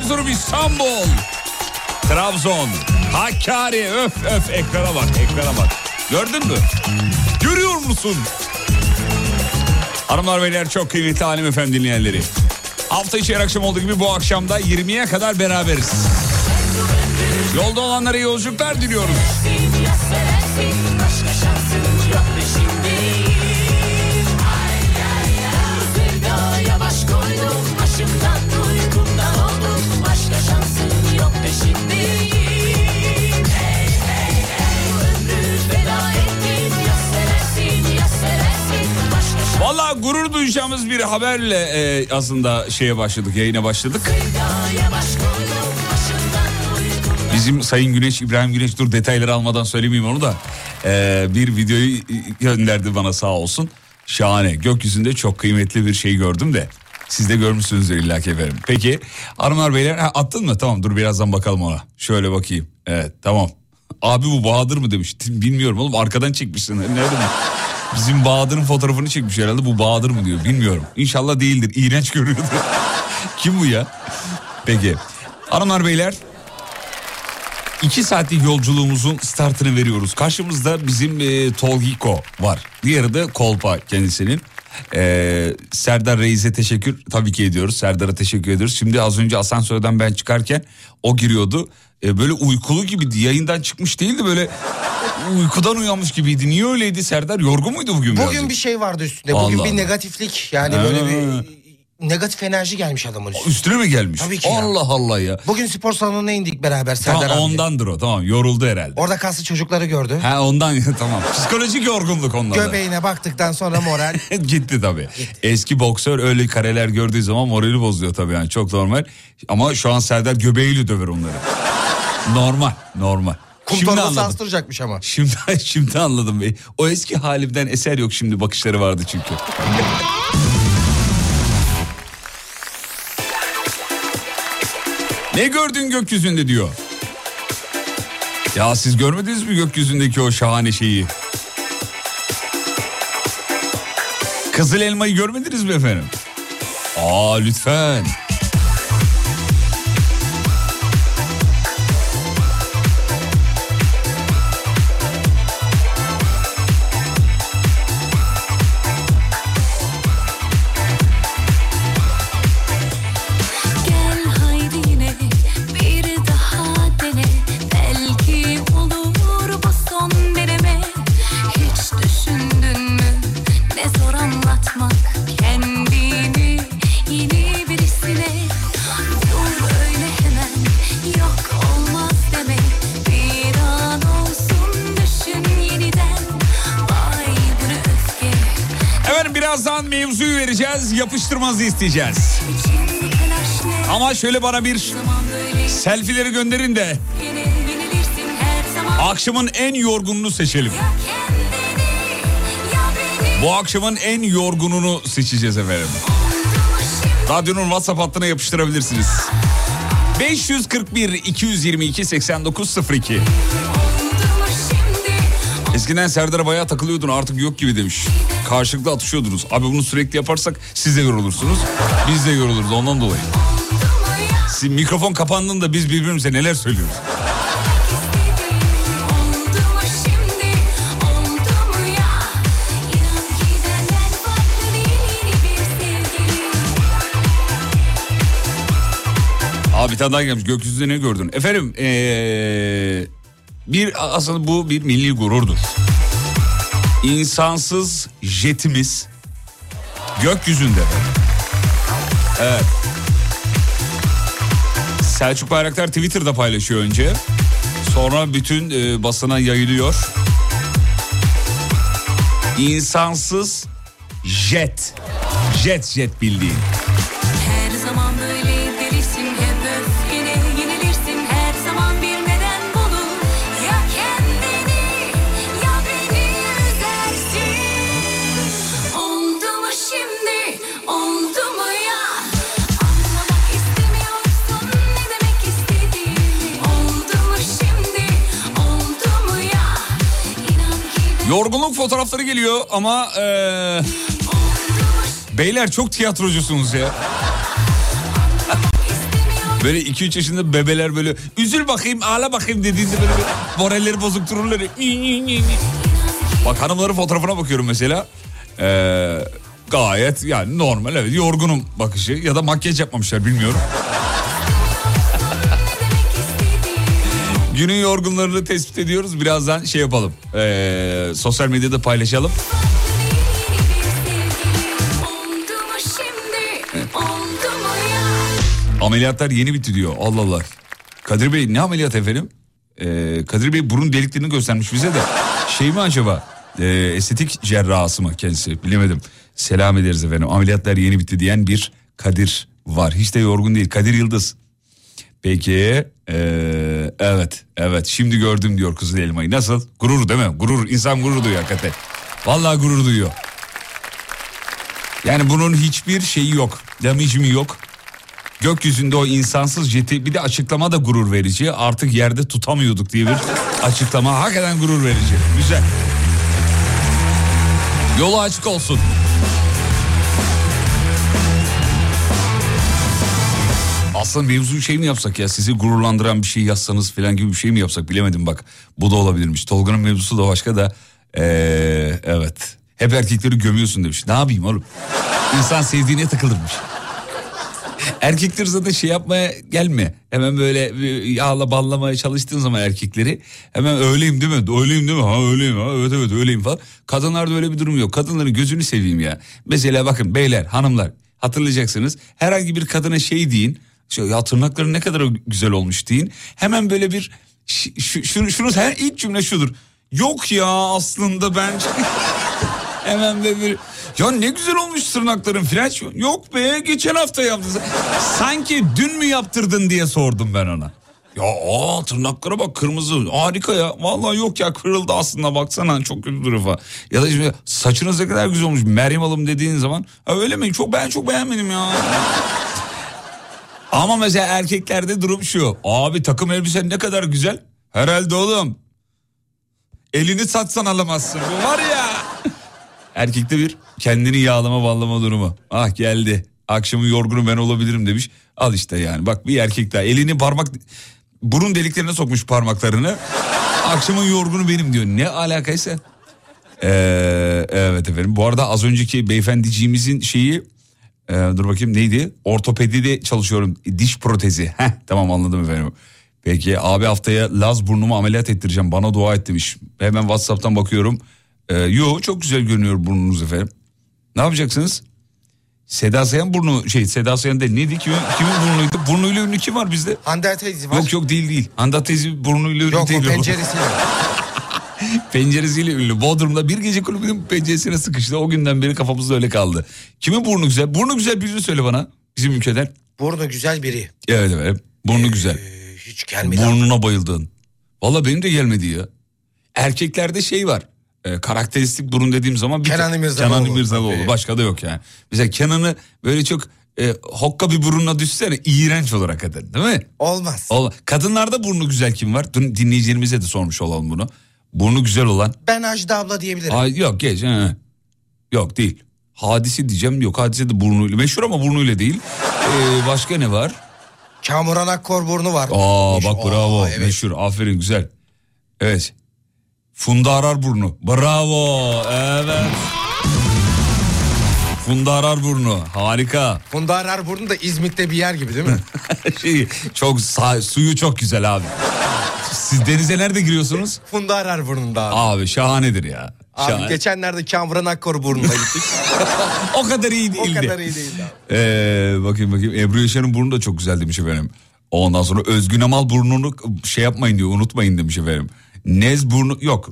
Erzurum, İstanbul, Trabzon, Hakkari, öf öf ekrana bak, ekrana bak. Gördün mü? Görüyor musun? Hanımlar beyler çok kıymetli hanımefendi dinleyenleri. Hafta içi her akşam olduğu gibi bu akşam da 20'ye kadar beraberiz. Yolda olanlara yolculuklar diliyoruz. Ya seversin başka gurur duyacağımız bir haberle e, aslında şeye başladık, yayına başladık. Bizim Sayın Güneş, İbrahim Güneş dur detayları almadan söylemeyeyim onu da. Ee, bir videoyu gönderdi bana sağ olsun. Şahane. Gökyüzünde çok kıymetli bir şey gördüm de. Siz de görmüşsünüzdür illa ki efendim. Peki hanımlar beyler ha, attın mı? Tamam dur birazdan bakalım ona. Şöyle bakayım. Evet tamam. Abi bu Bahadır mı demiş. Bilmiyorum oğlum arkadan çekmişsin. Nereden? Bizim Bahadır'ın fotoğrafını çekmiş herhalde. Bu Bahadır mı diyor. Bilmiyorum. İnşallah değildir. İğrenç görüyordu. Kim bu ya? Peki. Hanımlar beyler İki saatlik yolculuğumuzun startını veriyoruz. Karşımızda bizim e, Tolgiko var. Diğeri de Kolpa kendisinin. E, Serdar Reis'e teşekkür tabii ki ediyoruz. Serdar'a teşekkür ediyoruz. Şimdi az önce asansörden ben çıkarken o giriyordu. E, böyle uykulu gibiydi. Yayından çıkmış değildi böyle uykudan uyanmış gibiydi. Niye öyleydi Serdar? Yorgun muydu bugün Bugün birazcık? bir şey vardı üstünde. Bugün Allah bir Allah. negatiflik yani böyle bir negatif enerji gelmiş adamın üstüne. Üstüne mi gelmiş? Tabii ki ya. Allah Allah ya. Bugün spor salonuna indik beraber Serdar Tamam, abi. ondandır o tamam yoruldu herhalde. Orada kaslı çocukları gördü. Ha ondan tamam. Psikolojik yorgunluk ondan. da. Göbeğine baktıktan sonra moral. Gitti tabii. Eski boksör öyle kareler gördüğü zaman morali bozuyor tabii yani çok normal. Ama şu an Serdar göbeğiyle döver onları. Normal, normal. Kum Şimdi anladım. astıracakmış ama. Şimdi, şimdi anladım. Bey. O eski halimden eser yok şimdi bakışları vardı çünkü. ne gördün gökyüzünde diyor. Ya siz görmediniz mi gökyüzündeki o şahane şeyi? Kızıl elmayı görmediniz mi efendim? Aa lütfen. Yapıştırmanızı isteyeceğiz. Ama şöyle bana bir selfileri gönderin de akşamın en yorgununu seçelim. Bu akşamın en yorgununu seçeceğiz efendim. Radyonun WhatsApp hattına yapıştırabilirsiniz. 541 222 8902 oldu mu şimdi Eskiden Serdar'a bayağı takılıyordun artık yok gibi demiş karşılıklı atışıyordunuz. Abi bunu sürekli yaparsak siz de yorulursunuz. Biz de yoruluruz ondan dolayı. Siz, mikrofon kapandığında biz birbirimize neler söylüyoruz. Abi tane daha gelmiş. Gökyüzünde ne gördün? Efendim ee, bir aslında bu bir milli gururdur. İnsansız jetimiz gökyüzünde. Evet. Selçuk Bayraktar Twitter'da paylaşıyor önce. Sonra bütün e, basına yayılıyor. İnsansız jet. Jet jet bildiğin. Yorgunluk fotoğrafları geliyor ama e, beyler çok tiyatrocusunuz ya. Böyle 2-3 yaşında bebeler böyle üzül bakayım ağla bakayım dediğinde böyle bir moralleri bozuk dururlar. Bak hanımların fotoğrafına bakıyorum mesela. Ee, gayet yani normal evet yorgunum bakışı ya da makyaj yapmamışlar bilmiyorum. Günün yorgunlarını tespit ediyoruz. Birazdan şey yapalım. Ee, sosyal medyada paylaşalım. Ameliyatlar yeni bitti diyor. Allah Allah. Kadir Bey ne ameliyat efendim? Ee, Kadir Bey burun deliklerini göstermiş bize de. Şey mi acaba? Ee, estetik cerrahası mı kendisi? Bilemedim. Selam ederiz efendim. Ameliyatlar yeni bitti diyen bir Kadir var. Hiç de yorgun değil. Kadir Yıldız. Peki ee, evet evet şimdi gördüm diyor Kızıl Elmayı. Nasıl? Gurur değil mi? Gurur. insan gurur duyuyor hakikaten. Vallahi gurur duyuyor. Yani bunun hiçbir şeyi yok. Damage'mi yok. Gökyüzünde o insansız jeti bir de açıklama da gurur verici. Artık yerde tutamıyorduk diye bir açıklama. Hakikaten gurur verici. Güzel. Yolu açık olsun. Aslında mevzu şey mi yapsak ya sizi gururlandıran bir şey yazsanız falan gibi bir şey mi yapsak bilemedim bak. Bu da olabilirmiş. Tolga'nın mevzusu da başka da ee, evet. Hep erkekleri gömüyorsun demiş. Ne yapayım oğlum? İnsan sevdiğine takılırmış. Erkekler zaten şey yapmaya gelme. Hemen böyle yağla ballamaya çalıştığın zaman erkekleri hemen öyleyim değil mi? Öyleyim değil mi? Ha öyleyim ha evet evet öyleyim falan. Kadınlarda öyle bir durum yok. Kadınların gözünü seveyim ya. Mesela bakın beyler hanımlar hatırlayacaksınız. Herhangi bir kadına şey deyin. Şu, ya tırnakların ne kadar güzel olmuş deyin. Hemen böyle bir şu, şunu, şunu her ilk cümle şudur. Yok ya aslında ben Hemen böyle bir ya ne güzel olmuş tırnakların filan. Yok be geçen hafta yaptın. Sanki dün mü yaptırdın diye sordum ben ona. Ya aa tırnaklara bak kırmızı harika ya. Vallahi yok ya kırıldı aslında baksana çok kötü durumu falan. Ya da şimdi saçınız ne kadar güzel olmuş Meryem Hanım dediğin zaman. Öyle mi? Çok ben çok beğenmedim ya. Ama mesela erkeklerde durum şu. Abi takım elbisen ne kadar güzel. Herhalde oğlum. Elini satsan alamazsın. Bu var ya. Erkekte bir kendini yağlama ballama durumu. Ah geldi. Akşamın yorgunu ben olabilirim demiş. Al işte yani bak bir erkek daha elini parmak burun deliklerine sokmuş parmaklarını. Akşamın yorgunu benim diyor. Ne alakaysa. Ee, evet efendim. Bu arada az önceki beyefendiciğimizin şeyi e, dur bakayım neydi? Ortopedide çalışıyorum. Diş protezi. Heh, tamam anladım efendim. Peki abi haftaya Laz burnumu ameliyat ettireceğim. Bana dua et demiş. Hemen Whatsapp'tan bakıyorum. Ee, yo çok güzel görünüyor burnunuz efendim. Ne yapacaksınız? Seda Sayan burnu şey Seda Sayan değil neydi kimin, kimin burnuydu? Burnuyla ünlü kim var bizde? Hande teyze var. Yok yok değil değil. Handa teyze burnuyla ünlü Yok değil. o o. penceresi. Penceresiyle ünlü. Bodrum'da bir gece kulübünün penceresine sıkıştı. O günden beri kafamızda öyle kaldı. Kimin burnu güzel? Burnu güzel birini söyle bana. Bizim ülkeden. Burnu güzel biri. Evet evet. Burnu güzel. Ee, hiç gelmedi. Burnuna bayıldın. Valla benim de gelmedi ya. Erkeklerde şey var. E, karakteristik burun dediğim zaman bir Kenan İmirzalıoğlu. Kenan İmirzalıoğlu. Başka da yok yani. Mesela Kenan'ı böyle çok e, hokka bir burunla düşsene iğrenç olur hakikaten değil mi? Olmaz. Ol- Kadınlarda burnu güzel kim var? Dün dinleyicilerimize de sormuş olalım bunu. Burnu güzel olan. Ben Ajda abla diyebilirim. Ay, yok geç. he. Yok değil. Hadisi diyeceğim yok hadise de burnuyla meşhur ama burnuyla değil. Ee, başka ne var? Kamuran Akkor burnu var. Aa Meşhur. bak bravo Aa, evet. meşhur aferin güzel. Evet. Funda Arar burnu. Bravo evet. Funda Ararburnu harika. Funda Ararburnu da İzmit'te bir yer gibi değil mi? şey, çok sa- suyu çok güzel abi. Siz denize nerede giriyorsunuz? Funda Ararburnu'nda abi. Abi şahanedir ya. Abi Şahane. geçenlerde Kamran Akkor burnuna gittik. O kadar iyi o değildi. kadar iyi değildi abi. Ee, bakayım bakayım. Ebru Yaşar'ın burnu da çok güzel demiş efendim. Ondan sonra Özgün Amal burnunu şey yapmayın diyor unutmayın demiş efendim. Nez burnu yok.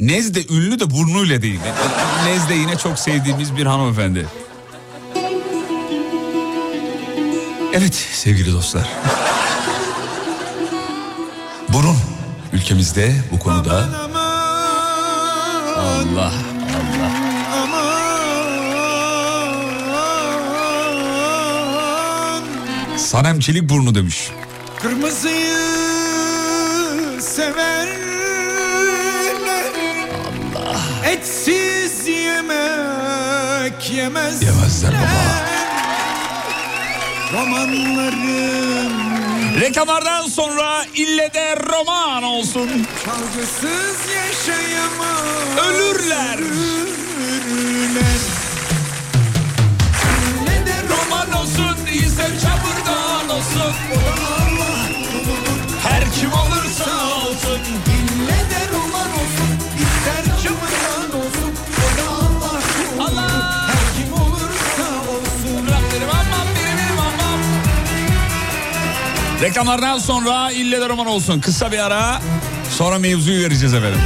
Nez de ünlü de burnuyla değil. Nez de yine çok sevdiğimiz bir hanımefendi. Evet sevgili dostlar. Burun ülkemizde bu konuda Allah Allah. Sanem Çelik burnu demiş. Kırmızıyı severler Etsiz yemek yemezler Yemezler baba. Romanların Reklamlardan sonra ille de roman olsun. çalgısız yaşayamaz Ölürler. Ölürler Ne de Roman olsun, ister çamurdan olsun. Her kim olursa olsun. Ne de Reklamlardan sonra ille de roman olsun. Kısa bir ara sonra mevzuyu vereceğiz efendim.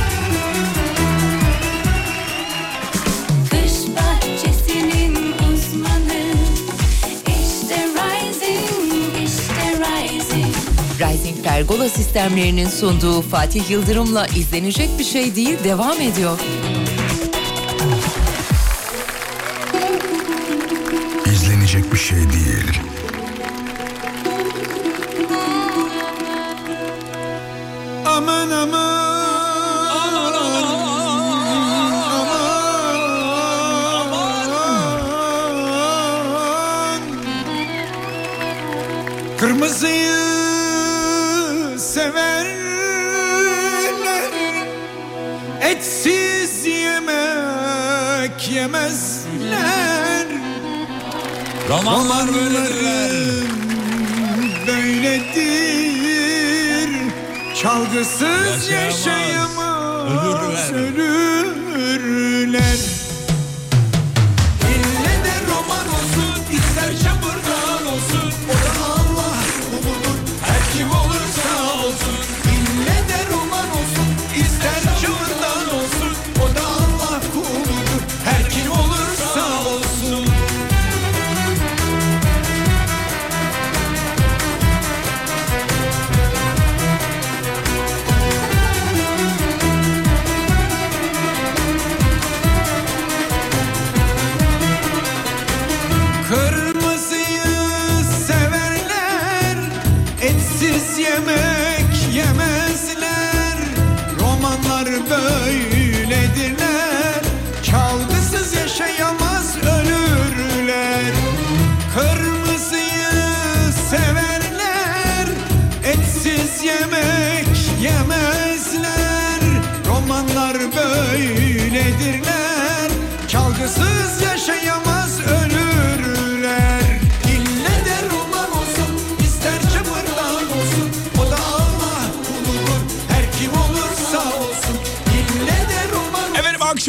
Rising Pergola sistemlerinin sunduğu Fatih Yıldırım'la izlenecek bir şey değil devam ediyor.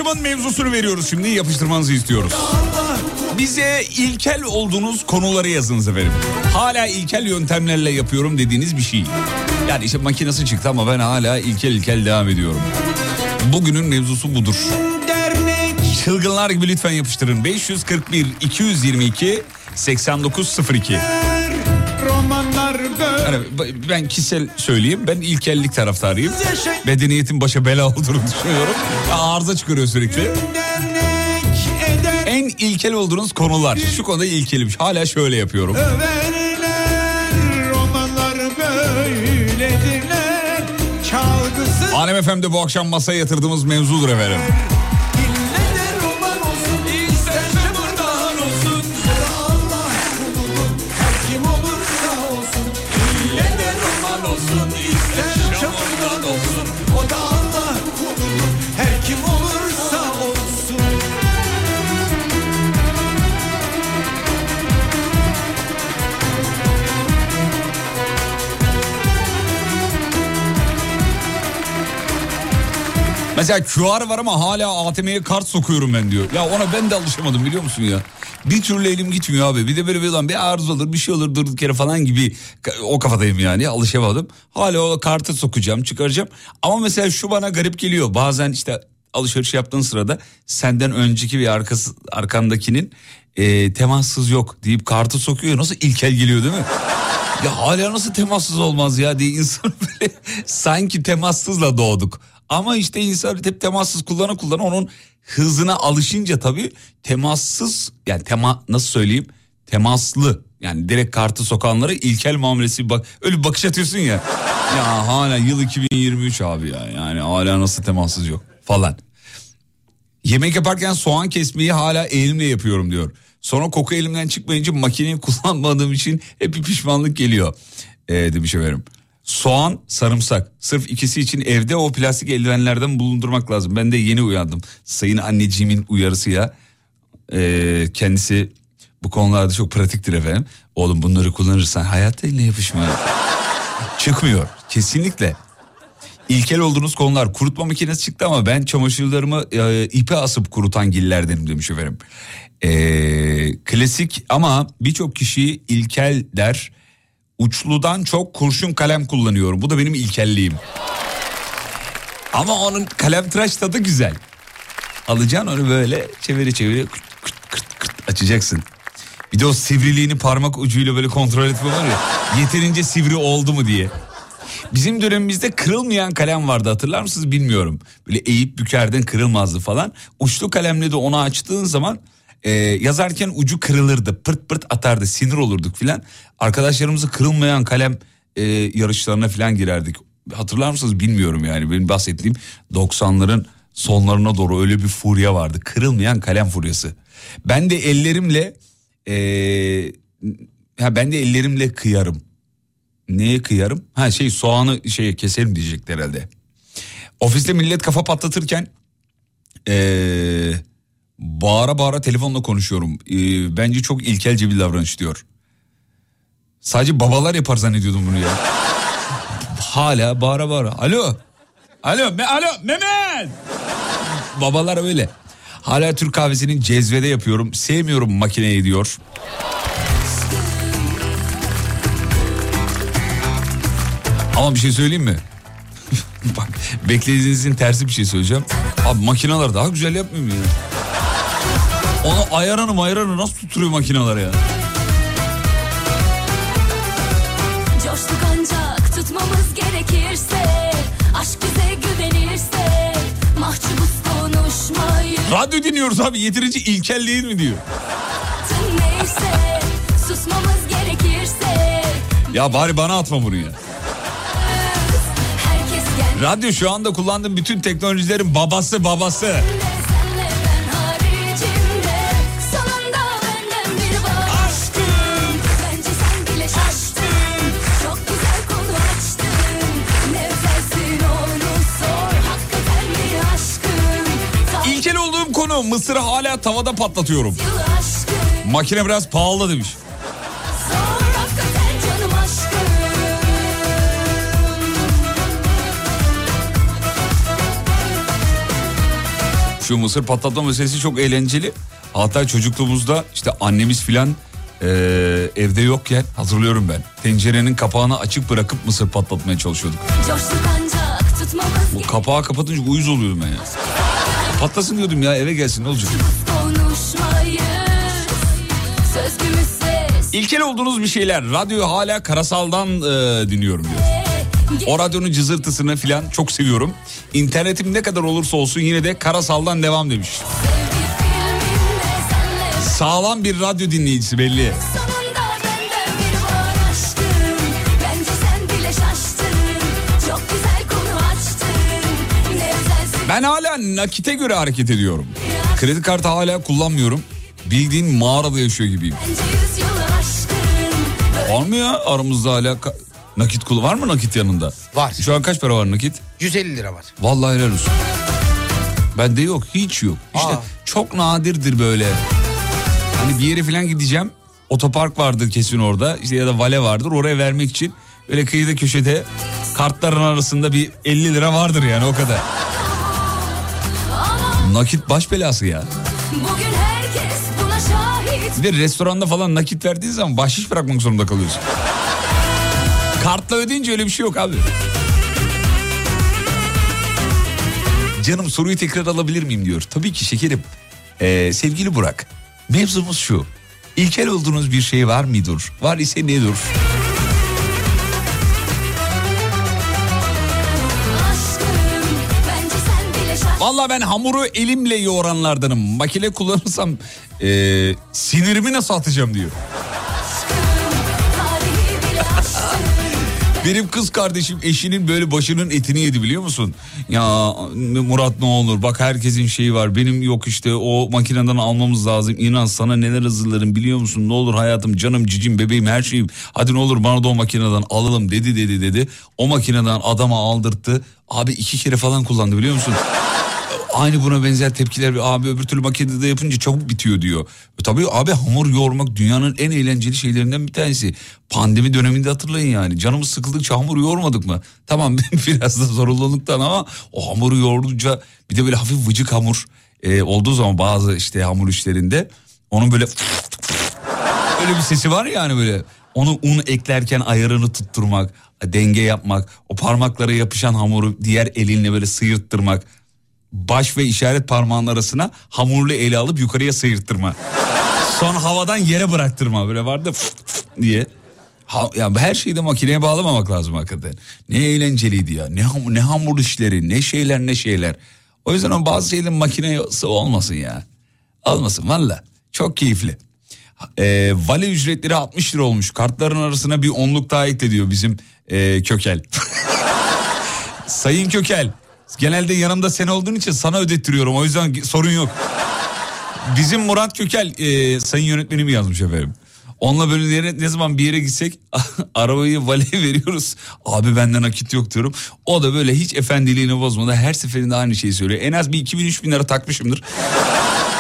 Akşamın mevzusunu veriyoruz şimdi yapıştırmanızı istiyoruz. Bize ilkel olduğunuz konuları yazınız efendim. Hala ilkel yöntemlerle yapıyorum dediğiniz bir şey. Yani işte makinesi çıktı ama ben hala ilkel ilkel devam ediyorum. Bugünün mevzusu budur. Çılgınlar gibi lütfen yapıştırın. 541 222 8902. Yani ben kişisel söyleyeyim ben ilkellik taraftarıyım. Medeniyetin başa bela olduğunu düşünüyorum. Arıza çıkarıyor sürekli. En ilkel olduğunuz konular. Şu konuda ilkelim. Hala şöyle yapıyorum. Alem FM'de bu akşam masaya yatırdığımız mevzudur efendim. Mesela QR var ama hala ATM'ye kart sokuyorum ben diyor. Ya ona ben de alışamadım biliyor musun ya? Bir türlü elim gitmiyor abi. Bir de böyle bir lan bir arıza olur bir şey olur durduk yere falan gibi o kafadayım yani alışamadım. Hala o kartı sokacağım çıkaracağım. Ama mesela şu bana garip geliyor. Bazen işte alışveriş yaptığın sırada senden önceki bir arkası, arkandakinin e, temassız yok deyip kartı sokuyor. Nasıl ilkel geliyor değil mi? Ya hala nasıl temassız olmaz ya diye insan böyle sanki temassızla doğduk. Ama işte insan hep temassız kullana kullana onun hızına alışınca tabii temassız yani tema nasıl söyleyeyim temaslı yani direkt kartı sokanlara ilkel muamelesi bak öyle bakış atıyorsun ya. Ya hala yıl 2023 abi ya yani hala nasıl temassız yok falan. Yemek yaparken soğan kesmeyi hala elimle yapıyorum diyor. Sonra koku elimden çıkmayınca makineyi kullanmadığım için hep bir pişmanlık geliyor ee, demiş efendim. Soğan, sarımsak. Sırf ikisi için evde o plastik eldivenlerden bulundurmak lazım. Ben de yeni uyandım. Sayın anneciğimin uyarısıyla ee, kendisi bu konularda çok pratiktir efendim. Oğlum bunları kullanırsan hayatta eline yapışmıyor. Çıkmıyor kesinlikle. İlkel olduğunuz konular kurutma makinesi çıktı ama ben çamaşırlarımı e, ipe asıp kurutan gillerdenim demiş efendim. E, klasik ama birçok kişi ilkel der. Uçludan çok kurşun kalem kullanıyorum. Bu da benim ilkelliğim. Ama onun kalem tıraş tadı güzel. Alacaksın onu böyle çeviri çeviri kırt kırt kırt kırt açacaksın. Bir de o sivriliğini parmak ucuyla böyle kontrol etme var ya. Yeterince sivri oldu mu diye. Bizim dönemimizde kırılmayan kalem vardı hatırlar mısınız bilmiyorum. Böyle eğip bükerdin kırılmazdı falan. Uçlu kalemle de onu açtığın zaman e, yazarken ucu kırılırdı. Pırt pırt atardı sinir olurduk filan. Arkadaşlarımızı kırılmayan kalem e, yarışlarına filan girerdik. Hatırlar mısınız bilmiyorum yani benim bahsettiğim 90'ların sonlarına doğru öyle bir furya vardı. Kırılmayan kalem furyası. Ben de ellerimle e, ha ben de ellerimle kıyarım. Neye kıyarım? Ha şey soğanı şeye keserim diyecekti herhalde. Ofiste millet kafa patlatırken ee, bağıra bağıra telefonla konuşuyorum. Ee, bence çok ilkelce bir davranış diyor. Sadece babalar yapar zannediyordum bunu ya. Hala bağıra bağıra. Alo. Alo. Me alo Mehmet. Babalar öyle. Hala Türk kahvesinin cezvede yapıyorum. Sevmiyorum makineyi diyor. Ama bir şey söyleyeyim mi? Bak beklediğinizin tersi bir şey söyleyeceğim. Abi makineler daha güzel yapmıyor mu ya? Onu ayarını mayarını nasıl tutturuyor makineler ya? Coştuk ancak tutmamız gerekirse Aşk bize güvenirse Mahcubuz konuşmayı Radyo dinliyoruz abi yeterince ilkel değil mi diyor. neyse Susmamız gerekirse Ya bari bana atma bunu ya. Radyo şu anda kullandığım bütün teknolojilerin babası babası. Konu mısırı hala tavada patlatıyorum. Makine biraz pahalı demiş. Şu mısır patlatma meselesi çok eğlenceli. Hatta çocukluğumuzda işte annemiz filan eee, evde yokken hatırlıyorum ben. Tencerenin kapağını açık bırakıp mısır patlatmaya çalışıyorduk. Bu kapağı kapatınca uyuz oluyordum ben ya. Patlasın diyordum ya eve gelsin ne olacak? İlkel olduğunuz bir şeyler. Radyoyu hala Karasal'dan eee, dinliyorum diyor. O radyonun cızırtısını filan çok seviyorum. İnternetim ne kadar olursa olsun yine de Karasal'dan devam demiş. Sağlam bir radyo dinleyicisi belli. Sonunda Ben hala nakite göre hareket ediyorum. Kredi kartı hala kullanmıyorum. Bildiğin mağarada yaşıyor gibiyim. Var mı ya aramızda hala nakit kulu var mı nakit yanında? Var. Şu an kaç para var nakit? 150 lira var. Vallahi helal olsun. Bende yok hiç yok. İşte Aa. çok nadirdir böyle. Hani bir yere falan gideceğim. Otopark vardır kesin orada. İşte ya da vale vardır. Oraya vermek için öyle kıyıda köşede kartların arasında bir 50 lira vardır yani o kadar. Nakit baş belası ya. Bugün herkes buna şahit Bir de restoranda falan nakit verdiğin zaman bahşiş bırakmak zorunda kalıyorsun. Kartla ödeyince öyle bir şey yok abi. Canım soruyu tekrar alabilir miyim diyor. Tabii ki şekerim. Ee, sevgili Burak. Mevzumuz şu. İlkel olduğunuz bir şey var mıdır? Var ise nedir? Vallahi ben hamuru elimle yoğuranlardanım. Makine kullanırsam ee, sinirimi nasıl atacağım diyor. Benim kız kardeşim eşinin böyle başının etini yedi biliyor musun? Ya Murat ne olur bak herkesin şeyi var benim yok işte o makineden almamız lazım. İnan sana neler hazırlarım biliyor musun? Ne olur hayatım canım cicim bebeğim her şeyim. Hadi ne olur bana da o makineden alalım dedi dedi dedi. O makineden adama aldırttı. Abi iki kere falan kullandı biliyor musun? Aynı buna benzer tepkiler ve abi öbür türlü makinede yapınca çabuk bitiyor diyor. E tabii abi hamur yoğurmak dünyanın en eğlenceli şeylerinden bir tanesi. Pandemi döneminde hatırlayın yani. Canımız sıkıldıkça hamur yoğurmadık mı? Tamam biraz da zorunluluktan ama o hamuru yoğurdukça bir de böyle hafif vıcık hamur e, olduğu zaman bazı işte hamur işlerinde onun böyle öyle bir sesi var ya yani böyle. Onu un eklerken ayarını tutturmak, denge yapmak, o parmaklara yapışan hamuru diğer elinle böyle sıyırttırmak. Baş ve işaret parmağın arasına hamurlu eli alıp yukarıya sıyırttırma. Son havadan yere bıraktırma böyle vardı fıt fıt diye. Ha, ya her şeyi de makineye bağlamamak lazım hakikaten. Ne eğlenceliydi ya. Ne, ham- ne hamur işleri, ne şeyler ne şeyler. O yüzden o bazı şeylerin makinesi olmasın ya. Olmasın valla. Çok keyifli. Ee, vale ücretleri 60 lira olmuş. Kartların arasına bir onluk daha ekle diyor bizim ee, Kökel. Sayın Kökel. Genelde yanımda sen olduğun için sana ödettiriyorum. O yüzden sorun yok. Bizim Murat Kökel e, sayın yönetmenim yazmış efendim. Onunla böyle ne zaman bir yere gitsek arabayı valeye veriyoruz. Abi benden nakit yok diyorum. O da böyle hiç efendiliğini bozmadan her seferinde aynı şeyi söylüyor. En az bir 2000-3000 lira takmışımdır.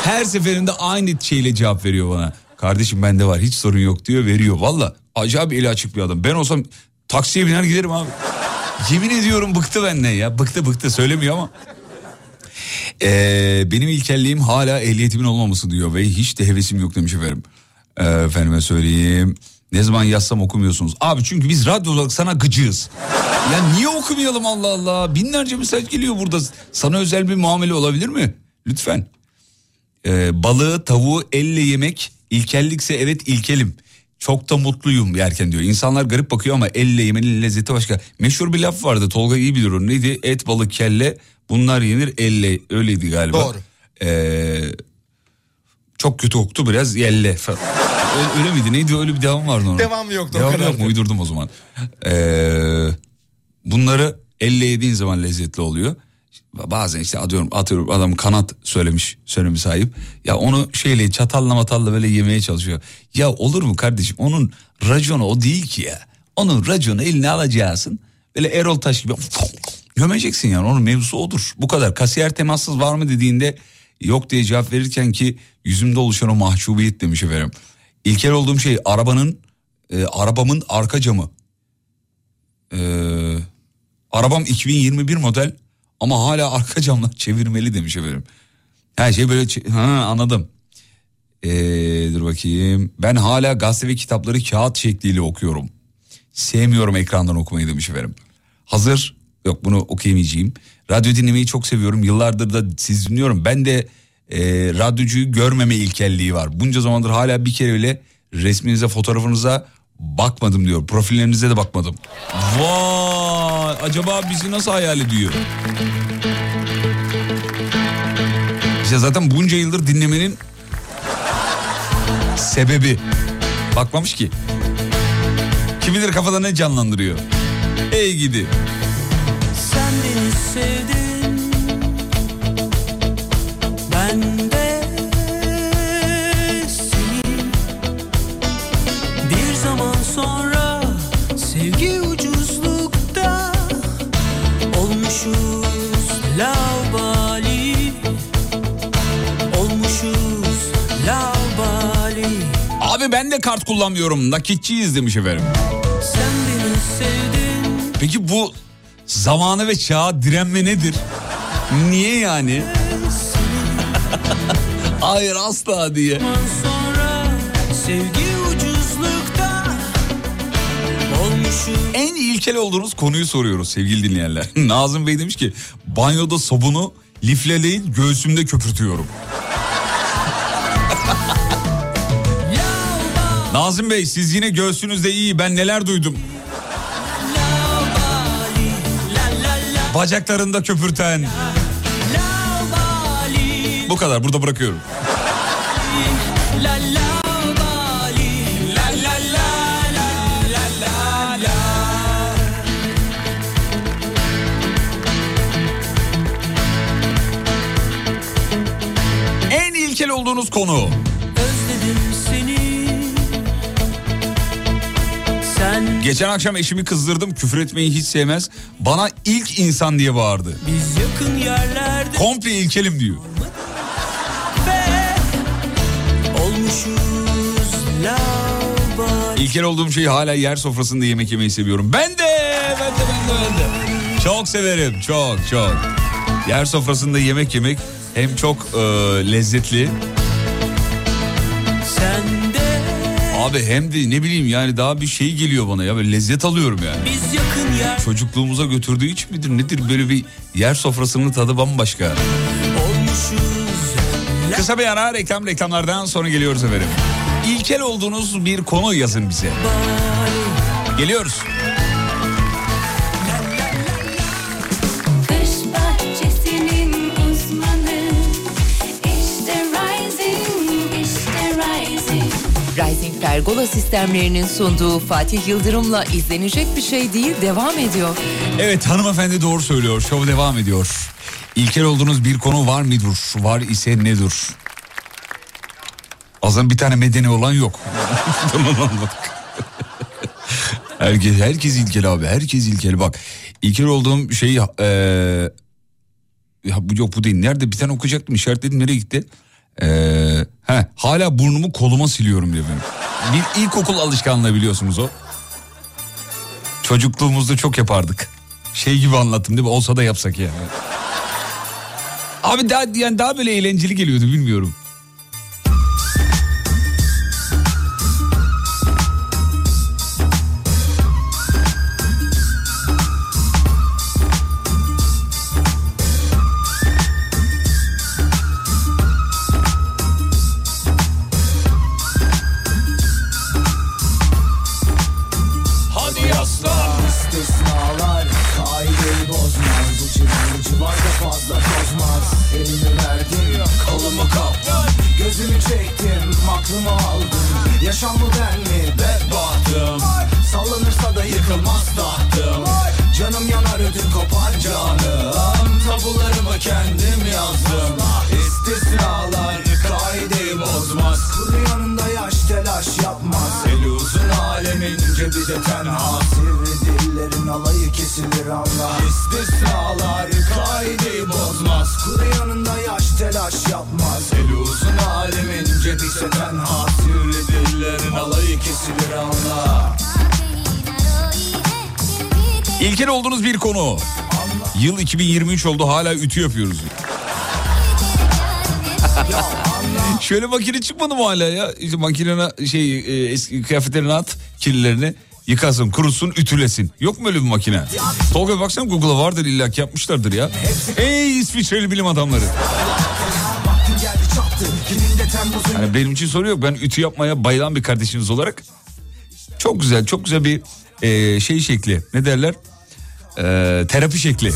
Her seferinde aynı şeyle cevap veriyor bana. Kardeşim bende var hiç sorun yok diyor veriyor. Valla acayip eli açık bir adam. Ben olsam taksiye biner giderim abi. Yemin ediyorum bıktı benden ya. Bıktı bıktı söylemiyor ama. Ee, benim ilkelliğim hala ehliyetimin olmaması diyor ve hiç de hevesim yok demiş efendim. Ee, efendime söyleyeyim. Ne zaman yazsam okumuyorsunuz. Abi çünkü biz radyo olarak sana gıcığız. Ya niye okumayalım Allah Allah? Binlerce mesaj geliyor burada. Sana özel bir muamele olabilir mi? Lütfen. Ee, balığı tavuğu elle yemek ilkellikse evet ilkelim. Çok da mutluyum yerken diyor. İnsanlar garip bakıyor ama elle yemenin lezzeti başka. Meşhur bir laf vardı Tolga iyi bilir onu. Neydi? Et balık kelle bunlar yenir elle. Öyleydi galiba. Doğru. Ee, çok kötü koktu biraz yelle falan. Öyle, öyle miydi? Neydi? Öyle bir devam vardı onun. Devamı yoktu, o Devam kadardı. yok mu? Uydurdum o zaman. Ee, bunları elle yediğin zaman lezzetli oluyor. Bazen işte atıyorum, atıyorum adam kanat söylemiş söylemi sahip. Ya onu şeyle çatalla matalla böyle yemeye çalışıyor. Ya olur mu kardeşim onun raconu o değil ki ya. Onun raconu eline alacaksın. Böyle Erol Taş gibi gömeceksin yani onun mevzusu odur. Bu kadar kasiyer temassız var mı dediğinde yok diye cevap verirken ki yüzümde oluşan o mahcubiyet demiş efendim. İlkel olduğum şey arabanın e, arabamın arka camı. Ee, arabam 2021 model ama hala arka camlar çevirmeli demiş efendim. Her şey böyle ha anladım. Ee, dur bakayım. Ben hala gazete ve kitapları kağıt şekliyle okuyorum. Sevmiyorum ekrandan okumayı demiş efendim. Hazır yok bunu okuyamayacağım. Radyo dinlemeyi çok seviyorum. Yıllardır da siz dinliyorum. Ben de e, radyocuyu görmeme ilkelliği var. Bunca zamandır hala bir kere bile resminize fotoğrafınıza bakmadım diyor. Profillerinize de bakmadım. Vay acaba bizi nasıl hayal ediyor? İşte zaten bunca yıldır dinlemenin sebebi. Bakmamış ki. Kim bilir kafada ne canlandırıyor. Ey gidi. Sen beni sevdin Ben de seni Bir zaman sonra Abi ben de kart kullanmıyorum. Nakitçiyiz demiş efendim. Peki bu zamanı ve çağa direnme nedir? Niye yani? Hayır asla diye. En ilkel olduğunuz konuyu soruyoruz sevgili dinleyenler. Nazım Bey demiş ki banyoda sabunu lifle değil göğsümde köpürtüyorum. Nazım Bey siz yine göğsünüzde iyi ben neler duydum. Bacaklarında köpürten. Bu kadar burada bırakıyorum. En ilkel olduğunuz konu. Geçen akşam eşimi kızdırdım küfür etmeyi hiç sevmez. Bana ilk insan diye bağırdı. biz yakın yerlerde Komple ilkelim diyor. İlkel olduğum şeyi hala yer sofrasında yemek yemeyi seviyorum. Ben de, ben de, ben de, ben de. Çok severim, çok, çok. Yer sofrasında yemek yemek hem çok e, lezzetli. Abi hem de ne bileyim yani daha bir şey geliyor bana ya. Böyle lezzet alıyorum yani. biz yakın yer Çocukluğumuza götürdüğü iç midir nedir böyle bir yer sofrasının tadı bambaşka. olmuşuz Kısa bir ara reklam reklamlardan sonra geliyoruz efendim. İlkel olduğunuz bir konu yazın bize. Geliyoruz. Pergola sistemlerinin sunduğu Fatih Yıldırım'la izlenecek bir şey değil devam ediyor. Evet hanımefendi doğru söylüyor. Şov devam ediyor. İlkel olduğunuz bir konu var mıdır? Var ise nedir? Azdan bir tane medeni olan yok. herkes, herkes ilkel abi. Herkes ilkel. Bak ilkel olduğum şey... eee ya bu yok bu değil. Nerede bir tane okuyacaktım işaretledim nereye gitti? Ee, he, hala burnumu koluma siliyorum diyor benim. Bir ilkokul alışkanlığı biliyorsunuz o. Çocukluğumuzda çok yapardık. Şey gibi anlattım değil mi? Olsa da yapsak yani. Abi daha yani daha böyle eğlenceli geliyordu bilmiyorum. 2023 oldu hala ütü yapıyoruz. Şöyle makine çıkmadı mı hala ya? İşte makinene şey e, eski kıyafetlerini at kirlilerini yıkasın kurusun ütülesin. Yok mu öyle bir makine? Tolga baksana Google'a vardır illa ki yapmışlardır ya. Ey İsviçreli bilim adamları. Hani benim için soru yok. Ben ütü yapmaya bayılan bir kardeşiniz olarak çok güzel çok güzel bir e, şey şekli ne derler? E, terapi şekli.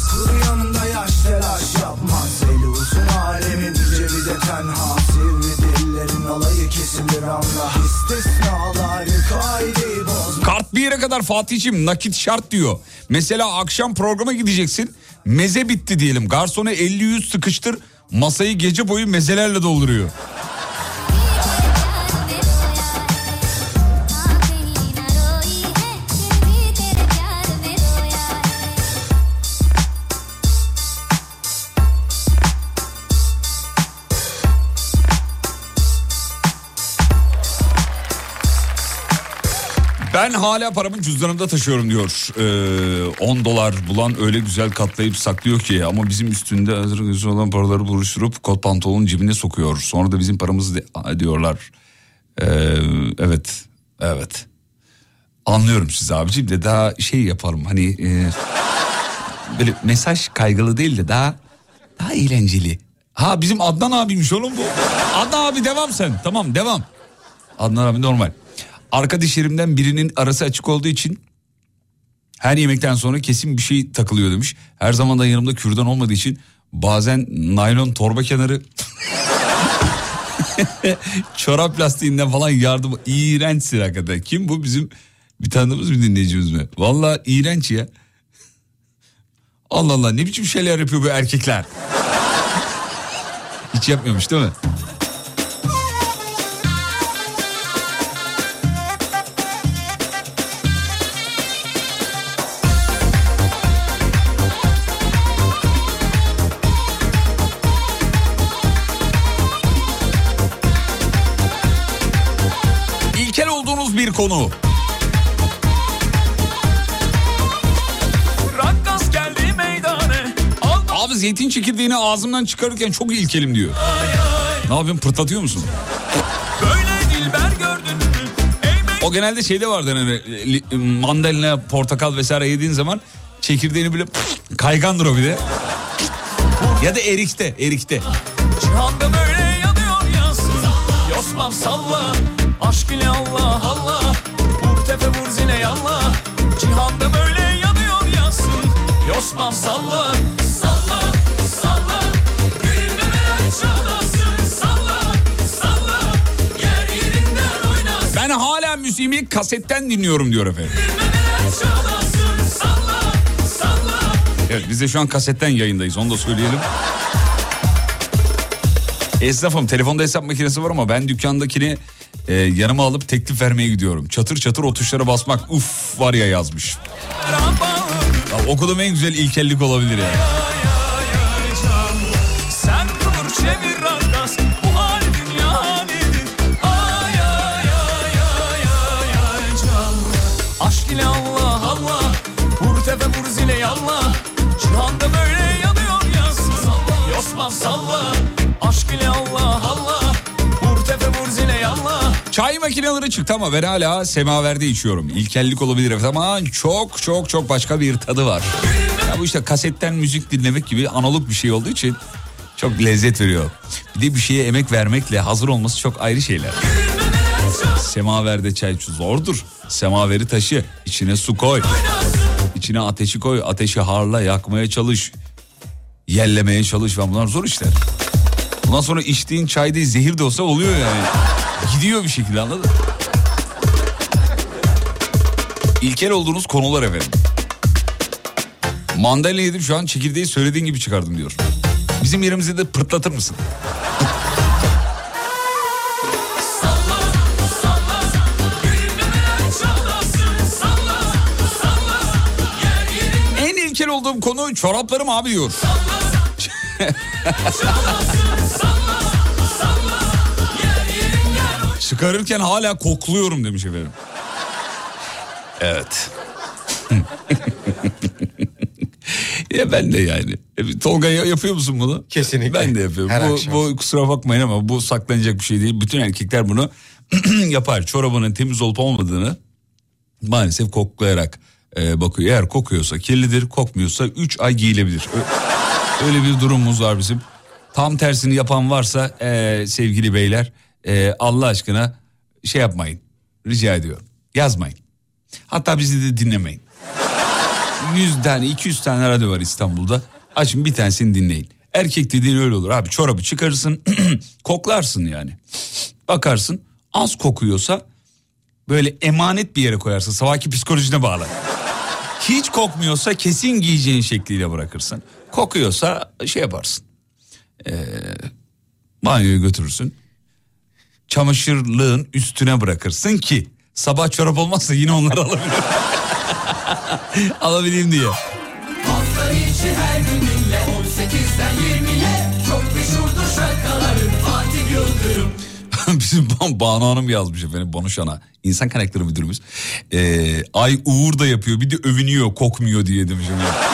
Kart bir yere kadar Fatih'im nakit şart diyor. Mesela akşam programa gideceksin. Meze bitti diyelim. Garsona 50-100 sıkıştır. Masayı gece boyu mezelerle dolduruyor. Ben hala paramı cüzdanımda taşıyorum diyor. Ee, 10 dolar bulan öyle güzel katlayıp saklıyor ki ama bizim üstünde hazır güzel olan paraları buluşturup kot pantolonun cebine sokuyor. Sonra da bizim paramızı de- diyorlar. Ee, evet, evet. Anlıyorum sizi abiciğim de daha şey yapalım hani e, böyle mesaj kaygılı değil de daha daha eğlenceli. Ha bizim Adnan abiymiş oğlum bu. Adnan abi devam sen. Tamam devam. Adnan abi normal. Arka dişlerimden birinin arası açık olduğu için her yemekten sonra kesin bir şey takılıyor demiş. Her zaman da yanımda kürdan olmadığı için bazen naylon torba kenarı çorap lastiğinden falan yardım iğrençsin hakikaten. Kim bu bizim bir tanıdığımız bir dinleyicimiz mi? Valla iğrenç ya. Allah Allah ne biçim şeyler yapıyor bu erkekler. Hiç yapmıyormuş değil mi? Konu. Abi zeytin çekirdeğini ağzımdan çıkarırken çok ilkelim diyor. Ne yapıyorsun pırtlatıyor musun? böyle dilber gördün mü Ey O genelde şeyde vardır hani li- mandalina, portakal vesaire yediğin zaman çekirdeğini böyle kaygandır o bir de. Ya da erikte, erikte. Cihanda böyle yanıyor yansın Yosmam salla Aşk ile Allah Allah yalla Cihanda böyle yanıyor yansın Yosmam salla Salla salla. Gülmemeler çalasın. Salla salla Yer yerinden oynasın. Ben hala müziğimi kasetten dinliyorum diyor efendim. Evet biz de şu an kasetten yayındayız. Onu da söyleyelim. Esnafım telefonda hesap makinesi var ama ben dükkandakini e, yanıma alıp teklif vermeye gidiyorum. Çatır çatır o tuşlara basmak uf var ya yazmış. Ya, okuduğum en güzel ilkellik olabilir yani. Salla. Aşk ile Allah Çay makineleri çıktı ama ben hala semaverde içiyorum. İlkellik olabilir ama çok çok çok başka bir tadı var. Ya bu işte kasetten müzik dinlemek gibi analog bir şey olduğu için çok lezzet veriyor. Bir de bir şeye emek vermekle hazır olması çok ayrı şeyler. Semaverde çay zordur. Semaveri taşı, içine su koy. İçine ateşi koy, ateşi harla, yakmaya çalış. Yellemeye çalış falan bunlar zor işler. Bundan sonra içtiğin çay değil zehir de olsa oluyor yani. Gidiyor bir şekilde anladın mı? İlkel olduğunuz konular efendim. Mandalina yedim şu an çekirdeği söylediğin gibi çıkardım diyor. Bizim yerimize de pırtlatır mısın? En ilkel olduğum konu çoraplarım abi diyor. Çıkarırken hala kokluyorum demiş efendim. Evet. ya ben de yani. E, Tolga ya- yapıyor musun bunu? Kesinlikle. Ben de yapıyorum. Her bu, akşam. bu kusura bakmayın ama bu saklanacak bir şey değil. Bütün erkekler bunu yapar. Çorabının temiz olup olmadığını maalesef koklayarak e, bakıyor. Eğer kokuyorsa kirlidir, kokmuyorsa 3 ay giyilebilir. Öyle bir durumumuz var bizim. Tam tersini yapan varsa e, sevgili beyler e, Allah aşkına şey yapmayın. Rica ediyorum. Yazmayın. Hatta bizi de dinlemeyin. 100 tane 200 tane radyo var İstanbul'da. Açın bir tanesini dinleyin. Erkek dediğin öyle olur abi çorabı çıkarırsın koklarsın yani. Bakarsın az kokuyorsa böyle emanet bir yere koyarsın. Sabahki psikolojine bağlı. Hiç kokmuyorsa kesin giyeceğin şekliyle bırakırsın. Kokuyorsa şey yaparsın. Ee, banyoya götürürsün. Çamaşırlığın üstüne bırakırsın ki sabah çorap olmazsa yine onları alabilir. Alabileyim diye. Hafta içi her gün dinle 18'den 20'ye Çok meşhurdur şarkıların Fatih Yıldırım bir Banu Hanım yazmış efendim Bonuşan'a. İnsan kaynakları müdürümüz. Ee, Ay Uğur da yapıyor bir de övünüyor kokmuyor diye demişim ya.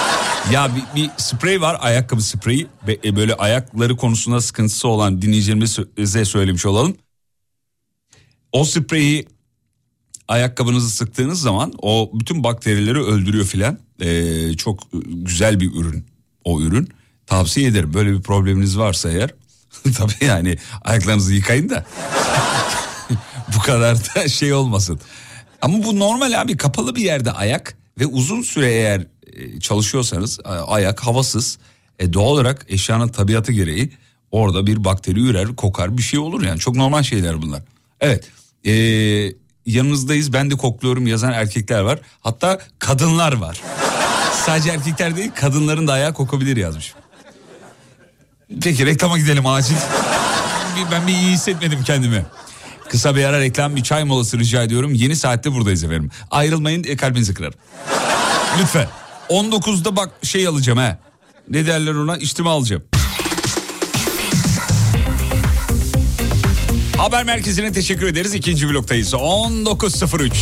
Ya bir, bir sprey var ayakkabı spreyi. E, Böyle ayakları konusunda sıkıntısı olan dinleyicilerimize söylemiş olalım. O spreyi ayakkabınızı sıktığınız zaman o bütün bakterileri öldürüyor filan. Ee, çok güzel bir ürün o ürün. Tavsiye ederim böyle bir probleminiz varsa eğer. Tabii yani ayaklarınızı yıkayın da. bu kadar da şey olmasın. Ama bu normal abi kapalı bir yerde ayak ve uzun süre eğer e, çalışıyorsanız a- ayak havasız e, doğal olarak eşyanın tabiatı gereği orada bir bakteri ürer kokar bir şey olur yani çok normal şeyler bunlar. Evet e, yanınızdayız ben de kokluyorum yazan erkekler var hatta kadınlar var. Sadece erkekler değil kadınların da ayağı kokabilir yazmış. Peki reklama gidelim acil. Ben bir iyi hissetmedim kendimi. Kısa bir ara reklam bir çay molası rica ediyorum. Yeni saatte buradayız efendim. Ayrılmayın e, kalbinizi kırarım. Lütfen. 19'da bak şey alacağım ha. Ne derler ona? İçtima alacağım. Haber merkezine teşekkür ederiz. İkinci bloktayız. 19.03.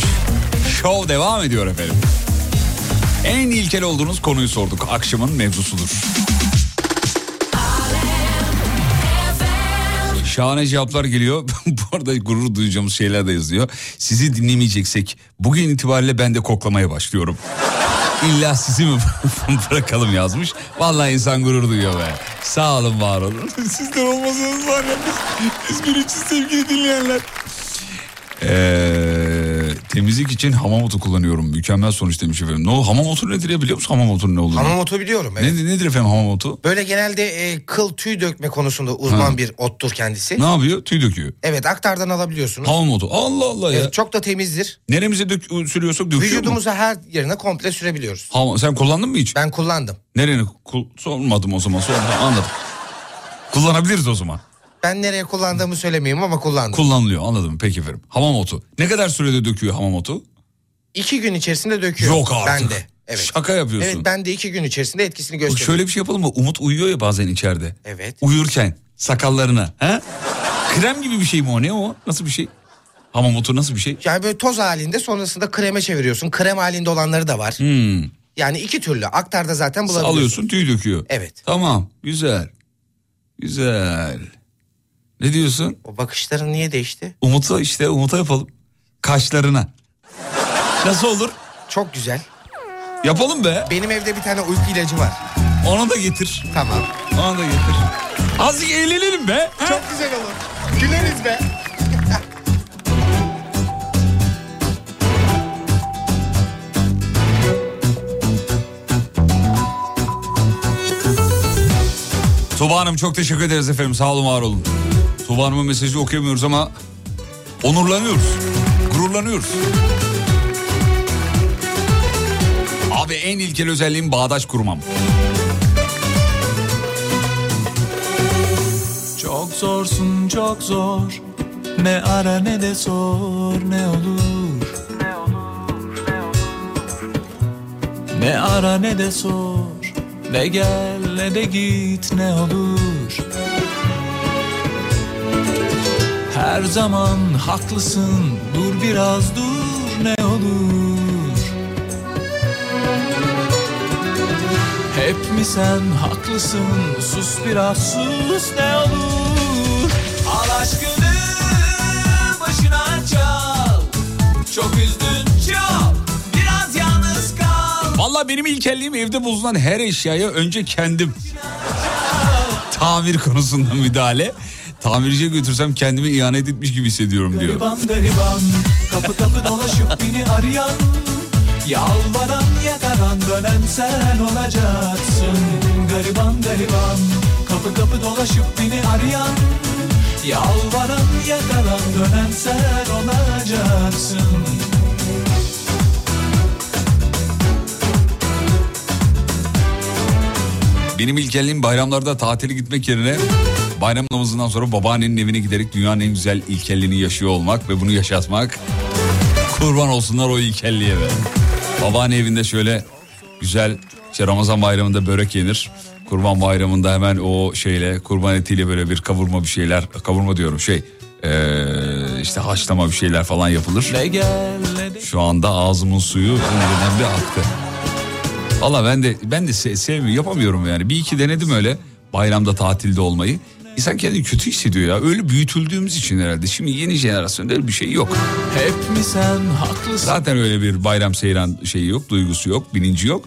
Show devam ediyor efendim. En ilkel olduğunuz konuyu sorduk. Akşamın mevzusudur. Şahane cevaplar geliyor. Bu arada gurur duyacağımız şeyler de yazıyor. Sizi dinlemeyeceksek bugün itibariyle ben de koklamaya başlıyorum. İlla sizi mi bırakalım yazmış. Vallahi insan gurur duyuyor be. Sağ olun var olun. Sizler olmasanız var ya biz, biz bir için sevgili dinleyenler. Ee, temizlik için hamam otu kullanıyorum. Mükemmel sonuç demiş efendim. Ne o hamam otu nedir ya biliyor musun hamam otu ne olduğunu? Hamam otu biliyorum. Evet. Ne, nedir efendim hamam otu? Böyle genelde e, kıl tüy dökme konusunda uzman Ha. bir ottur kendisi. Ne yapıyor? Tüy döküyor. Evet aktardan alabiliyorsunuz. Hamam otu. Allah Allah ya. Evet, çok da temizdir. Neremize dök, sürüyorsak döküyor mu? Vücudumuza her yerine komple sürebiliyoruz. Hamam, sen kullandın mı hiç? Ben kullandım. Nereni? Kul, sormadım o zaman. Sormadım, anladım. Kullanabiliriz o zaman. Ben nereye kullandığımı söylemeyeyim ama kullandım. Kullanılıyor anladım peki efendim. Hamam otu. Ne kadar sürede döküyor hamam otu? iki gün içerisinde döküyor. Yok artık. Ben de. Evet. Şaka yapıyorsun. Evet ben de iki gün içerisinde etkisini O gösteriyor. Şöyle bir şey yapalım mı? Umut uyuyor ya bazen içeride. Evet. Uyurken sakallarına. He? Krem gibi bir şey mi o? Ne o? Nasıl bir şey? Hamam otu nasıl bir şey? Yani böyle toz halinde sonrasında kreme çeviriyorsun. Krem halinde olanları da var. Hmm. Yani iki türlü. Aktarda zaten bulabiliyorsun. Alıyorsun tüy döküyor. Evet. Tamam güzel. Güzel. Ne diyorsun? O bakışların niye değişti? Umut'a işte Umut'a yapalım. Kaşlarına. Nasıl olur? Çok güzel. Yapalım be. Benim evde bir tane uyku ilacı var. Onu da getir. Tamam. Onu da getir. Azıcık eğlenelim be. ha? Çok güzel olur. Güleriz be. Tuba Hanım çok teşekkür ederiz efendim. Sağ olun var olun. Tuba Hanım'ın mesajı okuyamıyoruz ama onurlanıyoruz. Gururlanıyoruz. Abi en ilkel özelliğim bağdaş kurmam. Çok zorsun çok zor Ne ara ne de sor ne olur Ne ara ne de sor Ne gel ne de git ne olur Her zaman haklısın. Dur biraz dur ne olur. Hep mi sen haklısın? Sus biraz sus ne olur. Al aşkını başına çal. Çok üzdün çok biraz yalnız kal. Vallahi benim ilkelliğim evde bozulan her eşyaya önce kendim. Tamir konusunda müdahale. Tamirciye götürsem kendimi ihanet etmiş gibi hissediyorum diyor. Gariban gariban kapı kapı dolaşıp beni arayan Yalvaran yakaran dönen sen olacaksın Gariban gariban kapı kapı dolaşıp beni arayan Yalvaran yakaran dönen sen olacaksın Benim ilkelliğim bayramlarda tatile gitmek yerine bayram namazından sonra babaannenin evine giderek dünyanın en güzel ilkelliğini yaşıyor olmak ve bunu yaşatmak. Kurban olsunlar o ilkelliğe be. Babaanne evinde şöyle güzel işte Ramazan bayramında börek yenir. Kurban bayramında hemen o şeyle kurban etiyle böyle bir kavurma bir şeyler kavurma diyorum şey Ee, işte haşlama bir şeyler falan yapılır. Şu anda ağzımın suyu önceden bir aktı. Valla ben de ben de se- sevmiyorum yapamıyorum yani. Bir iki denedim öyle bayramda tatilde olmayı. İnsan kendini kötü hissediyor ya. Öyle büyütüldüğümüz için herhalde. Şimdi yeni jenerasyonda öyle bir şey yok. hep mi sen haklısın Zaten öyle bir bayram seyran şeyi yok, duygusu yok, bilinci yok.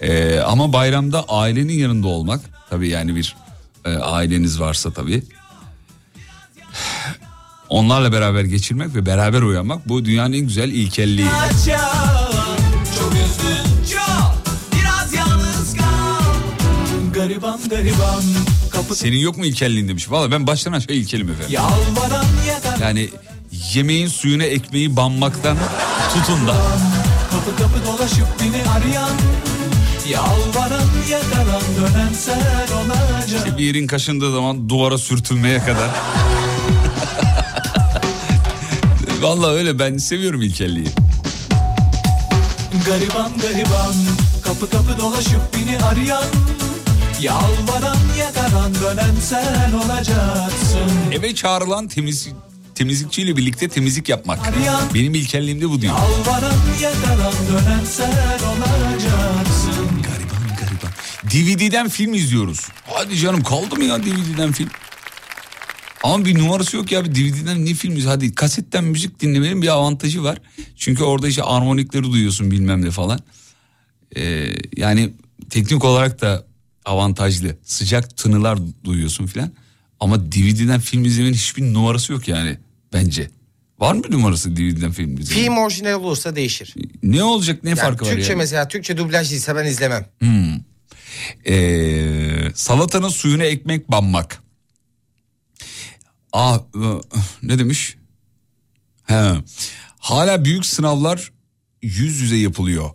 Ee, ama bayramda ailenin yanında olmak, tabii yani bir e, aileniz varsa tabii. Onlarla beraber geçirmek ve beraber uyanmak bu dünyanın en güzel ilkelliği. Çok Gariban gariban Kapı Senin yok mu ilkelliğin demiş. Valla ben baştan aşağı ilkelim efendim. yalvaran yakar Yani yemeğin suyuna ekmeği banmaktan tutun da Kapı kapı dolaşıp beni arayan Yalvaran yakaran dönen sen olacak bir yerin kaşındığı zaman duvara sürtünmeye kadar. Valla öyle ben seviyorum ilkelliği. Gariban gariban Kapı kapı dolaşıp beni arayan Yalvaran yakaran dönen sen olacaksın Eve çağrılan temiz, temizlikçiyle birlikte temizlik yapmak. Arayan Benim ilkelliğim de bu diyor. Yalvaran yakaran dönen sen olacaksın Gariban gariban. DVD'den film izliyoruz. Hadi canım kaldı mı ya DVD'den film? Ama bir numarası yok ya bir DVD'den ne film izliyoruz? Hadi kasetten müzik dinlemenin bir avantajı var. Çünkü orada işte armonikleri duyuyorsun bilmem ne falan. Ee, yani teknik olarak da avantajlı. Sıcak tınılar duyuyorsun filan. Ama DVD'den film izlemenin hiçbir numarası yok yani bence. Var mı numarası DVD'den film izlemenin? Film orijinal olursa değişir. Ne olacak ne Yani farkı var Türkçe yani? mesela Türkçe dublaj değilse ben izlemem. Ee, salatanın suyuna ekmek banmak. Ah e, ne demiş? He. Hala büyük sınavlar yüz yüze yapılıyor.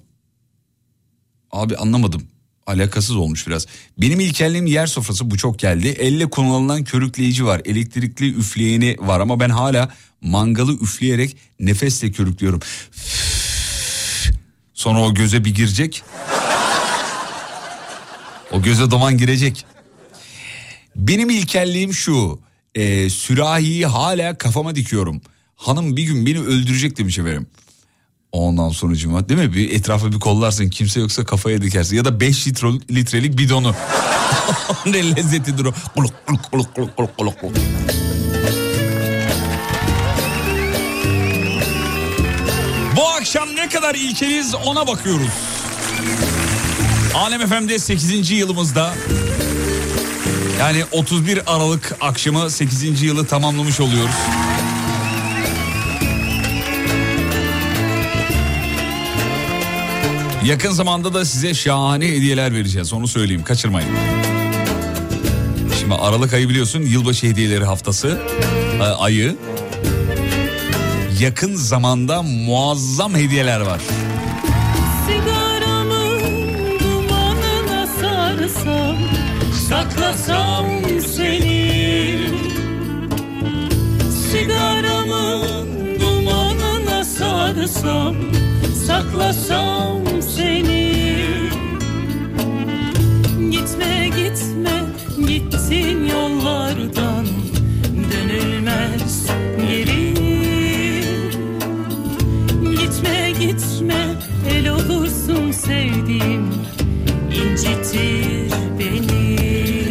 Abi anlamadım. Alakasız olmuş biraz. Benim ilkelliğim yer sofrası bu çok geldi. Elle kullanılan körükleyici var. Elektrikli üfleyeni var ama ben hala mangalı üfleyerek nefesle körüklüyorum. Sonra o göze bir girecek. O göze duman girecek. Benim ilkelliğim şu. E, sürahiyi hala kafama dikiyorum. Hanım bir gün beni öldürecek demiş efendim. Ondan sonucuma değil mi? Bir etrafa bir kollarsın kimse yoksa kafaya dikersin. Ya da 5 litre, litrelik bidonu. ne lezzetidir o. Kuluk, kuluk, kuluk, kuluk, kuluk, kuluk. Bu akşam ne kadar ilkeliyiz ona bakıyoruz. Alem FM'de 8. yılımızda yani 31 Aralık akşamı 8. yılı tamamlamış oluyoruz. Yakın zamanda da size şahane hediyeler vereceğiz onu söyleyeyim kaçırmayın. Şimdi Aralık ayı biliyorsun yılbaşı hediyeleri haftası e, ayı. Yakın zamanda muazzam hediyeler var. Saklasam seni Sigaramın dumanına sarsam Saklasam seni. Gitme gitme gittin yollardan. Dönülmez geri Gitme gitme el olursun sevdiğim. İncitir beni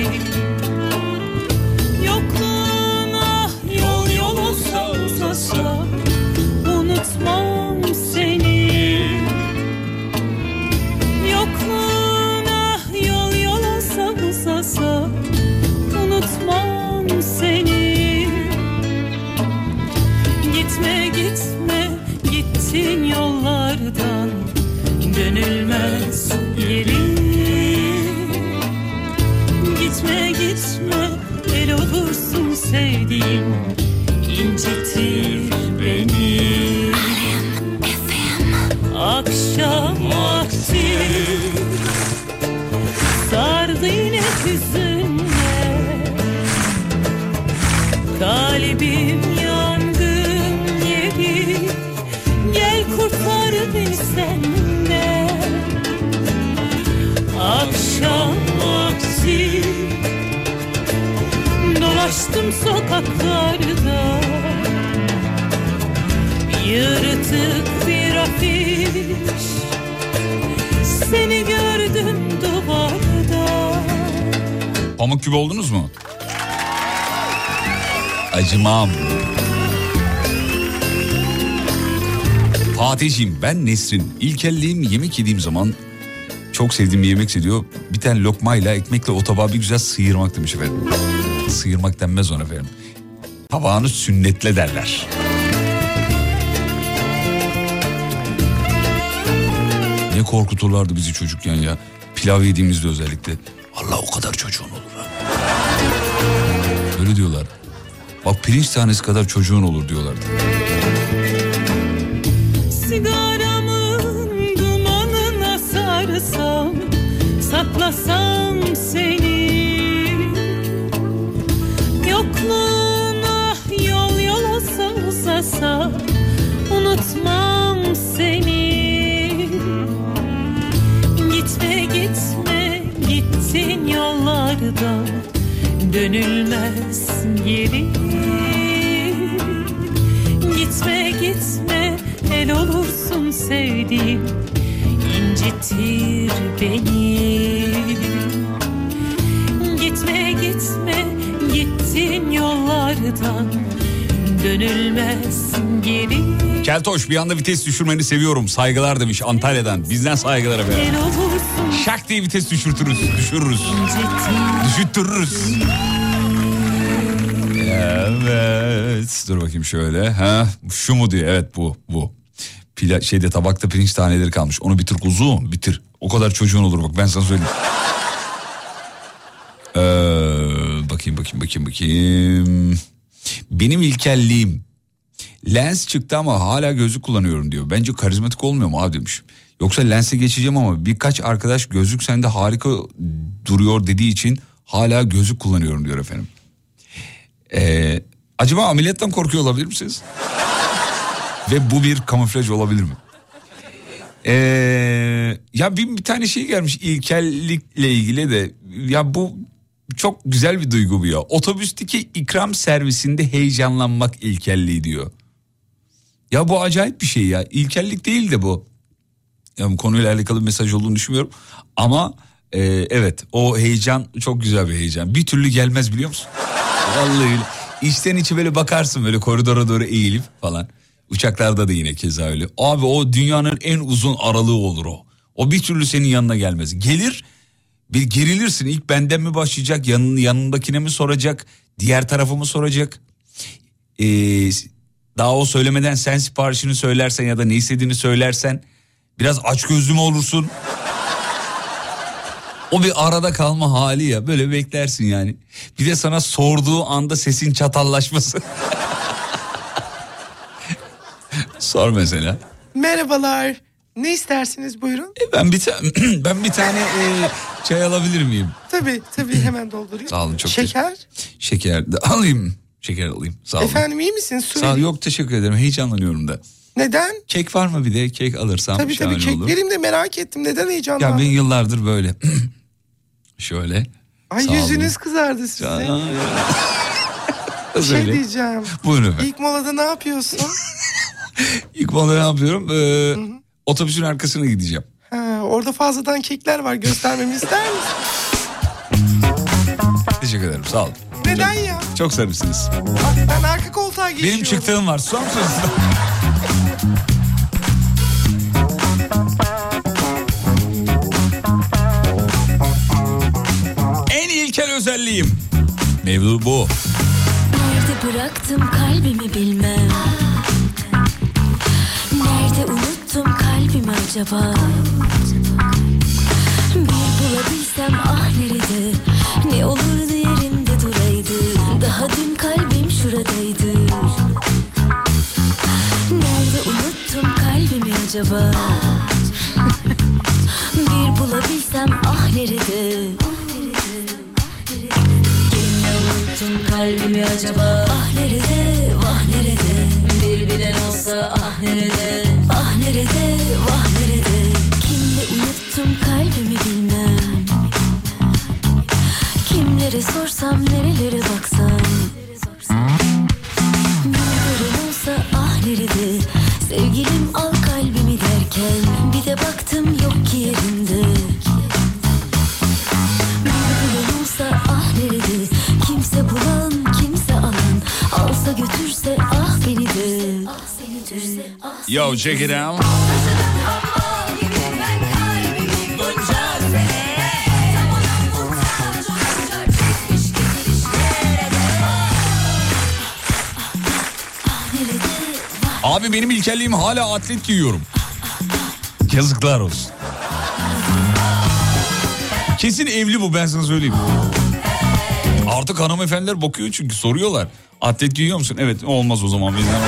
Dolaştım sokaklarda Yırtık bir afiş Seni gördüm duvarda Pamuk gibi oldunuz mu? Acımam. Fatih'ciğim ben Nesrin. İlkelliğim yemek yediğim zaman çok sevdiğim bir yemek seviyor. Bir tane lokmayla ekmekle o tabağı bir güzel sıyırmak demiş efendim. Sıyırmak denmez ona efendim. Tabağını sünnetle derler. Ne korkuturlardı bizi çocukken ya. Pilav yediğimizde özellikle. Allah o kadar çocuğun olur ha. Öyle diyorlar. Bak pirinç tanesi kadar çocuğun olur diyorlardı. Dönülmez geri Gitme gitme el olursun sevdiğim incitir beni Gitme gitme gittin yollardan Dönülmez geri Keltoş bir anda vites düşürmeni seviyorum. Saygılar demiş Antalya'dan. Bizden saygılar efendim. Şak diye vites düşürtürüz, düşürürüz. Düşüttürürüz. Evet. Dur bakayım şöyle. Ha, şu mu diyor. Evet bu, bu. Pila, şeyde tabakta pirinç taneleri kalmış. Onu bitir kuzum, bitir. O kadar çocuğun olur bak ben sana söyleyeyim. Ee, bakayım bakayım bakayım bakayım. Benim ilkelliğim lens çıktı ama hala gözlük kullanıyorum diyor. Bence karizmatik olmuyor mu abi demiş. Yoksa lense geçeceğim ama birkaç arkadaş gözlük sende harika duruyor dediği için hala gözlük kullanıyorum diyor efendim. Ee, acaba ameliyattan korkuyor olabilir misiniz? Ve bu bir kamuflaj olabilir mi? Ee, ya bir, bir tane şey gelmiş ilkellikle ilgili de ya bu çok güzel bir duygu bu ya. Otobüsteki ikram servisinde heyecanlanmak ilkelliği diyor. Ya bu acayip bir şey ya. İlkellik değil de bu. Ya bu konuyla alakalı bir mesaj olduğunu düşünmüyorum. Ama e, evet o heyecan çok güzel bir heyecan. Bir türlü gelmez biliyor musun? Vallahi. İçten içe böyle bakarsın böyle koridora doğru eğilip falan. Uçaklarda da yine keza öyle. Abi o dünyanın en uzun aralığı olur o. O bir türlü senin yanına gelmez. Gelir bir gerilirsin. İlk benden mi başlayacak yanın, yanındakine mi soracak? Diğer tarafı mı soracak? Ee, daha o söylemeden sen siparişini söylersen ya da ne istediğini söylersen biraz aç gözlü mü olursun? O bir arada kalma hali ya böyle beklersin yani. Bir de sana sorduğu anda sesin çatallaşması. Sor mesela. Merhabalar. Ne istersiniz buyurun? E ben bir ta- ben bir tane e, çay alabilir miyim? Tabii tabii hemen doldurayım. Sağ olun, çok Şeker. Şeker de alayım. Şeker alayım. Sağ olun. Efendim iyi misiniz? Sağ ol. Yok teşekkür ederim. Heyecanlanıyorum da. Neden? Kek var mı bir de? Kek alırsam Tabii şahane tabii kek olur. vereyim de merak ettim. Neden Ya heyecanlandın? ben yıllardır böyle. Şöyle. Ay Sağ olun. yüzünüz kızardı size. Aa, Bir şey diyeceğim. Buyurun efendim. İlk molada ne yapıyorsun? İlk molada ne yapıyorum? Ee, otobüsün arkasına gideceğim. ha, orada fazladan kekler var göstermemi ister misin? Teşekkür ederim sağ olun. Neden ya? Çok sarısınız. Ben arka koltuğa geçiyorum. Benim çıktığım var. Susar mısınız? en ilkel özelliğim. Mevzu bu. Nerede bıraktım kalbimi bilmem Nerede unuttum kalbimi acaba? Bir bulabilsem ah nerede? Ne olurdu yerinde duraydı? Daha dün kalbim şuradaydı. Nerede unuttum kalbimi acaba? Bir bulabilsem ah nerede? Unuttum kalbimi acaba? Ah nerede? Vah nerede? Bir bilen olsa ah nerede nerede vah nerede? Kimle unuttum kalbimi bilmem. Kimlere sorsam nerelere baksam Yo check it out. Abi benim ilkelliğim hala atlet giyiyorum. Yazıklar olsun. Kesin evli bu ben sana söyleyeyim. Artık hanımefendiler bakıyor çünkü soruyorlar. Atlet giyiyor musun? Evet olmaz o zaman bizden.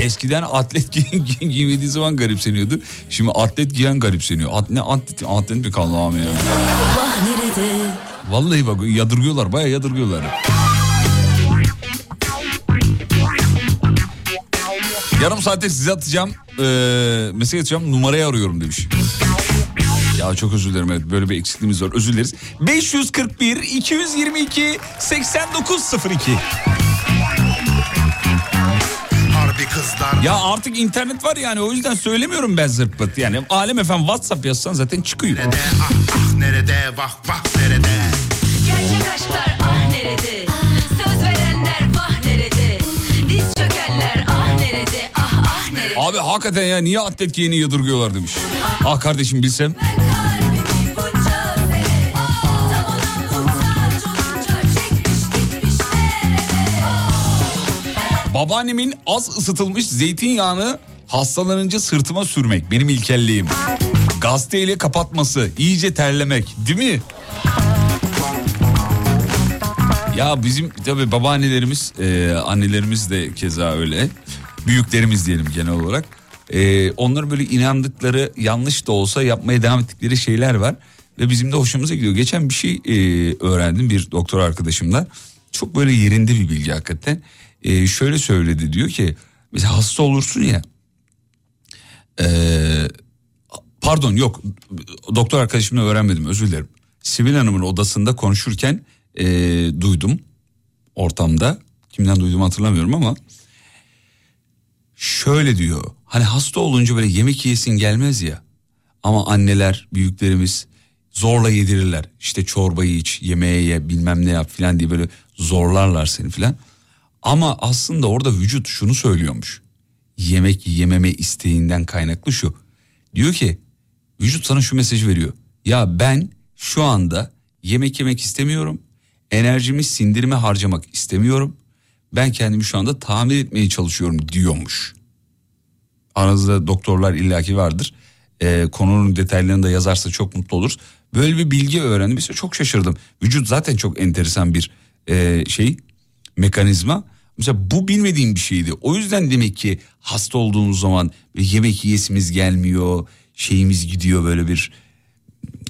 Eskiden atlet giy giy- giymediği zaman garipseniyordu. Şimdi atlet giyen garipseniyor. At, ne atlet, atlet mi kaldı abi ya? Vallahi bak yadırgıyorlar bayağı yadırgıyorlar. Yarım saatte size atacağım. Eee mesaj atacağım numarayı arıyorum demiş. Ya çok özür dilerim evet böyle bir eksikliğimiz var özür dileriz. 541 222 8902 Harbi kızlar Ya artık internet var yani o yüzden söylemiyorum ben zırt pırt. Yani Alem efendim WhatsApp yazsan zaten çıkıyor. nerede ah ah nerede vah vah nerede Gerçek aşklar ah nerede? Söz verenler vah nerede? Diz çökenler ah nerede? Ah ah nerede? Abi hakikaten ya niye atlet giyeni yadırgıyorlar demiş. Ah kardeşim bilsem. Babaannemin az ısıtılmış zeytinyağını hastalanınca sırtıma sürmek benim ilkelliğim. Gazeteyle kapatması, iyice terlemek değil mi? Ya bizim tabii babaannelerimiz, e, annelerimiz de keza öyle. Büyüklerimiz diyelim genel olarak. E, onların böyle inandıkları yanlış da olsa yapmaya devam ettikleri şeyler var. Ve bizim de hoşumuza gidiyor. Geçen bir şey e, öğrendim bir doktor arkadaşımdan. Çok böyle yerinde bir bilgi hakikaten. E, şöyle söyledi diyor ki mesela hasta olursun ya. E, pardon yok doktor arkadaşımla öğrenmedim özür dilerim. Sibel Hanım'ın odasında konuşurken e, duydum ortamda. Kimden duyduğumu hatırlamıyorum ama şöyle diyor. Hani hasta olunca böyle yemek yiyesin gelmez ya. Ama anneler, büyüklerimiz zorla yedirirler. İşte çorbayı iç, yemeğe ye, bilmem ne yap filan diye böyle zorlarlar seni filan. Ama aslında orada vücut şunu söylüyormuş. Yemek yememe isteğinden kaynaklı şu. Diyor ki vücut sana şu mesajı veriyor. Ya ben şu anda yemek yemek istemiyorum. Enerjimi sindirime harcamak istemiyorum. Ben kendimi şu anda tamir etmeye çalışıyorum diyormuş. Aranızda doktorlar illaki vardır. Ee, konunun detaylarını da yazarsa çok mutlu oluruz. Böyle bir bilgi öğrendim. Mesela çok şaşırdım. Vücut zaten çok enteresan bir e, şey mekanizma. Mesela bu bilmediğim bir şeydi. O yüzden demek ki hasta olduğumuz zaman yemek yiyesimiz gelmiyor. Şeyimiz gidiyor böyle bir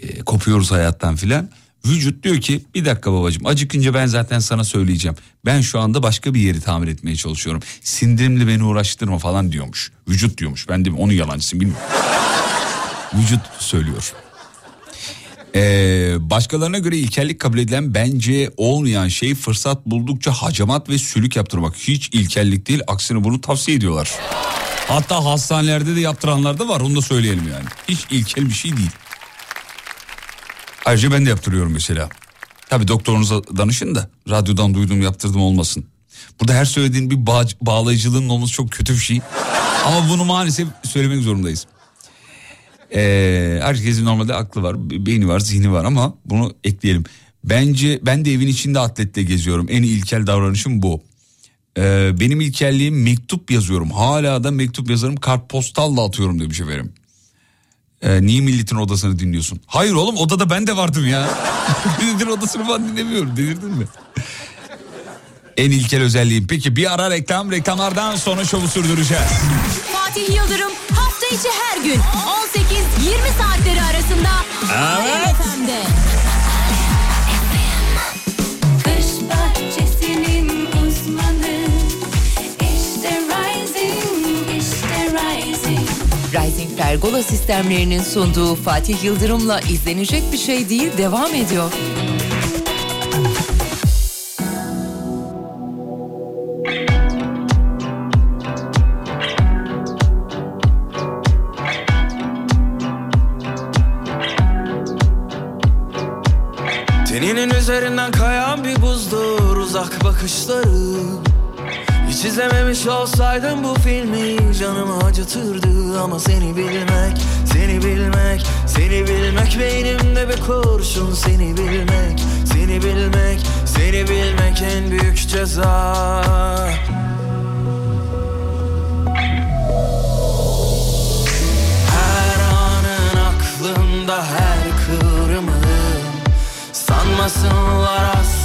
e, kopuyoruz hayattan filan. Vücut diyor ki bir dakika babacığım acıkınca ben zaten sana söyleyeceğim. Ben şu anda başka bir yeri tamir etmeye çalışıyorum. Sindirimle beni uğraştırma falan diyormuş. Vücut diyormuş. Ben de onun yalancısıyım bilmiyorum. Vücut söylüyor. Ee, başkalarına göre ilkellik kabul edilen bence olmayan şey fırsat buldukça hacamat ve sülük yaptırmak. Hiç ilkellik değil aksine bunu tavsiye ediyorlar. Hatta hastanelerde de yaptıranlar da var onu da söyleyelim yani. Hiç ilkel bir şey değil. Ayrıca ben de yaptırıyorum mesela. Tabii doktorunuza danışın da radyodan duyduğum yaptırdım olmasın. Burada her söylediğin bir bağ- bağlayıcılığın olması çok kötü bir şey. Ama bunu maalesef söylemek zorundayız. Ee, herkesin normalde aklı var, be- beyni var, zihni var ama bunu ekleyelim. Bence ben de evin içinde atletle geziyorum. En ilkel davranışım bu. Ee, benim ilkelliğim mektup yazıyorum. Hala da mektup yazarım kartpostalla atıyorum demiş efendim. Ee, niye milletin odasını dinliyorsun? Hayır oğlum odada ben de vardım ya. milletin odasını ben dinlemiyorum. Delirdin mi? en ilkel özelliğim. Peki bir ara reklam reklamlardan sonra şovu sürdüreceğiz. Fatih Yıldırım hafta içi her gün 18-20 saatleri arasında Evet. Rising Pergola sistemlerinin sunduğu Fatih Yıldırım'la izlenecek bir şey değil devam ediyor. Bakışları Hiç izlememiş olsaydım bu filmi Canımı acıtırdı. Ama seni bilmek Seni bilmek, seni bilmek Beynimde bir kurşun. Seni bilmek Seni bilmek, seni bilmek en büyük ceza. Her anın aklımda her kıvrımın Sanmasınlar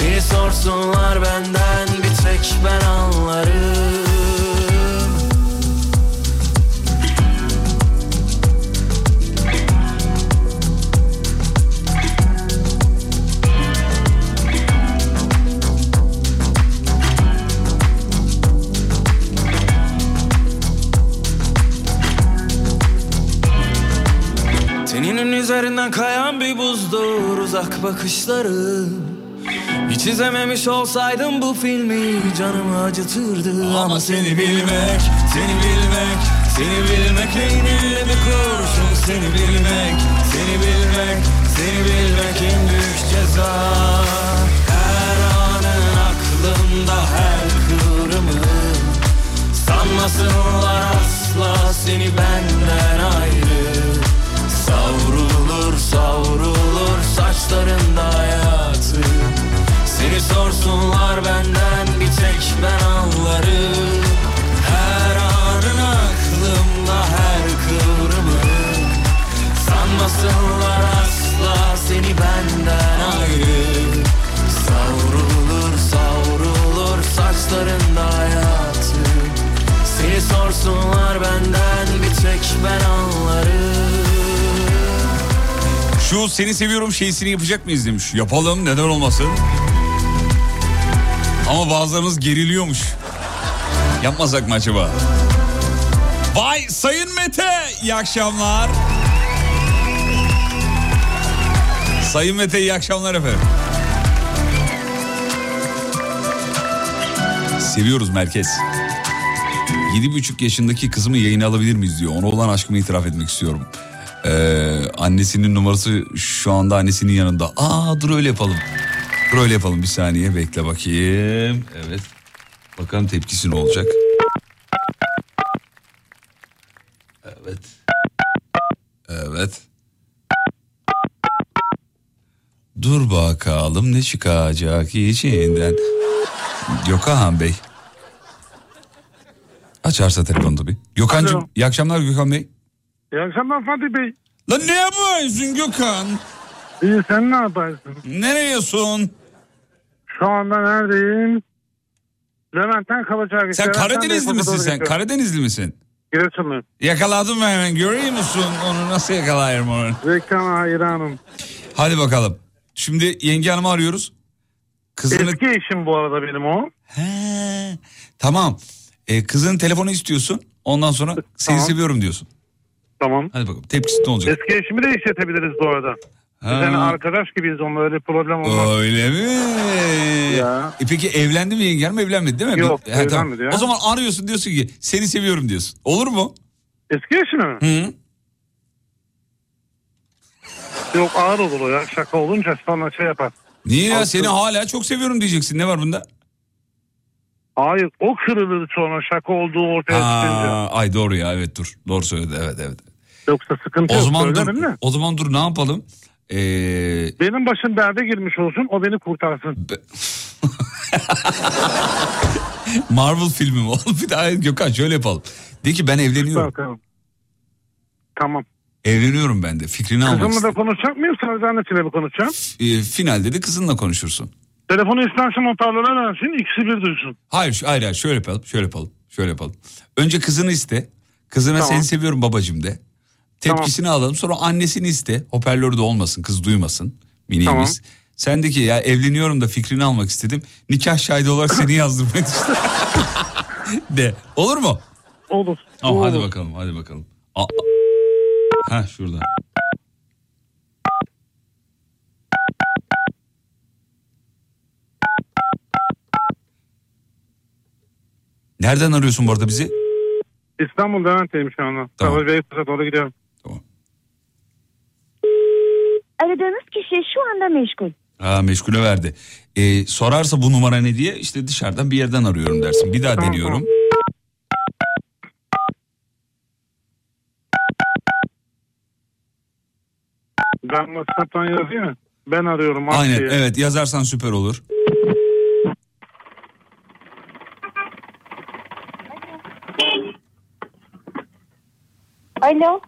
Seni sorsunlar benden bir tek ben anlarım. Teninin üzerinden kayan bir buzdur uzak bakışları Hiç izlememiş olsaydım bu filmi canımı acıtırdı Ama seni bilmek, seni bilmek, seni bilmek Beynimde bir kurşun? Seni bilmek, seni bilmek, seni bilmek en büyük ceza. Her anın aklımda her kıvrımın Sanmasınlar asla seni benden ayrı. Savrulur savrulur saçlarında hayatı Seni sorsunlar benden bir tek ben anlarım. Her anın aklımda her kıvrımın Sanmasınlar asla seni benden ayrı. Savrulur savrulur saçlarında hayatı. Seni sorsunlar benden bir tek ben anlarım. Şu seni seviyorum şeysini yapacak mıyız demiş. Yapalım neden olmasın. Ama bazılarınız geriliyormuş. Yapmasak mı acaba? Vay Sayın Mete iyi akşamlar. Sayın Mete iyi akşamlar efendim. Seviyoruz merkez. Yedi buçuk yaşındaki kızımı yayına alabilir miyiz diyor. Ona olan aşkımı itiraf etmek istiyorum. Ee, annesinin numarası şu anda annesinin yanında. Aa dur öyle yapalım. Öyle yapalım bir saniye bekle bakayım. Evet. Bakalım tepkisi ne olacak. Evet. Evet. Dur bakalım ne çıkacak içinden. Gökhan Bey. Açarsa telefonu tabii. Gökhan'cığım Alo. iyi akşamlar Gökhan Bey. İyi akşamlar Fatih Bey. Lan ne yapıyorsun Gökhan? İyi sen ne yaparsın? Nereyesin? Şu anda neredeyim? Levent'ten Kavacığa Sen Karadenizli misin sen? Karadenizli misin? Giresunluyum. Yakaladım mı hemen görüyor musun? Onu nasıl yakalayırım onu? Reklam hayranım. Hadi bakalım. Şimdi yenge hanımı arıyoruz. Kızını... Eski eşim bu arada benim o. He, tamam. Ee, kızın telefonu istiyorsun. Ondan sonra seni Tamam. seviyorum diyorsun. Tamam. Hadi bakalım tepkisi ne olacak? Eski eşimi de işletebiliriz bu arada. Biz Ha. arkadaş gibiyiz onunla öyle problem olmaz. Öyle mi? Ya. E peki evlendi mi yenge hanım evlenmedi değil mi? Yok, Bir- evlenmedi ya. O zaman arıyorsun diyorsun ki seni seviyorum diyorsun. Olur mu? Eski eşimi mi? Hı. Yok ağır olur o ya. Şaka olunca sonra şey yapar. Niye ya Aslında- seni hala çok seviyorum diyeceksin ne var bunda? Hayır o kırılır sonra şaka olduğu ortaya çıkınca. Aa, ay doğru ya evet dur doğru söyledi evet evet. Yoksa sıkıntı O yok zaman dur söylerim de. o zaman dur ne yapalım? Ee, Benim başım derde girmiş olsun o beni kurtarsın. Marvel filmi mi? Bir daha Gökhan şöyle yapalım. De ki ben evleniyorum. Tamam. Evleniyorum ben de fikrini almak Kızımla da konuşacak mıyım sadece annesiyle mi konuşacağım? Ee, finalde de kızınla konuşursun. Telefonu istersen noterlere versin ikisi bir duysun. Hayır hayır hayır şöyle yapalım şöyle yapalım şöyle yapalım. Önce kızını iste. Kızına Tamam. seni seviyorum babacım de. Tepkisini alalım sonra annesini iste. Hoparlörü de olmasın kız duymasın. Miniğimiz. Sen de ki ya evleniyorum da fikrini almak istedim. Nikah şahidi olarak seni düşünüyorum. de olur mu? olur. Tamam Bu hadi bakalım hadi bakalım. Aa, ha şurada. Nereden arıyorsun bu arada bizi? İstanbul Levent'teyim şu anda. Tamam. Tamam. Beykoz'a doğru gidiyorum. Aradığınız kişi şu anda meşgul. Ha meşgule verdi. Ee, sorarsa bu numara ne diye işte dışarıdan bir yerden arıyorum dersin. Bir daha deniyorum. Ben WhatsApp'tan yazayım mı? Ben arıyorum. Aynen diye. evet yazarsan süper olur. Alo.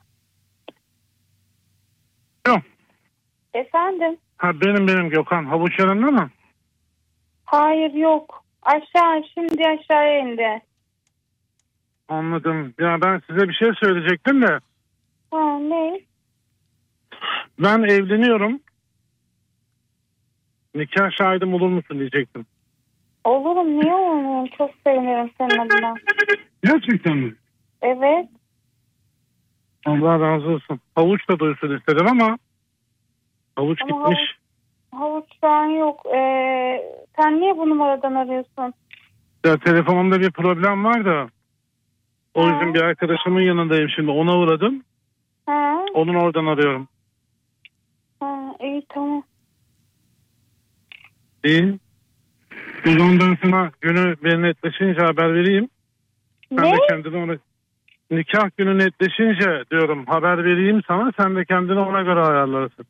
Alo. Efendim. Ha benim benim Gökhan. Havuç yanında mı? Hayır yok. Aşağı şimdi aşağıya indi. Anladım. Ya ben size bir şey söyleyecektim de. Ha ne? Ben evleniyorum. Nikah şahidim olur musun diyecektim. Olurum niye olmuyorum? Çok sevinirim senin adına. Gerçekten mi? Evet. Allah razı olsun. Havuç da duysun istedim ama havuç Ama gitmiş. Havuç şu an yok. Ee, sen niye bu numaradan arıyorsun? Ya telefonumda bir problem var da. O yüzden bir arkadaşımın yanındayım şimdi. Ona uğradım. Ha, Onun oradan arıyorum. ha iyi tamam. İyi. O zaman ben sana günü bir netleşince haber vereyim. Sen Ne? de kendine ona... Nikah günü netleşince diyorum haber vereyim sana. Sen de kendini ona göre ayarlarsın.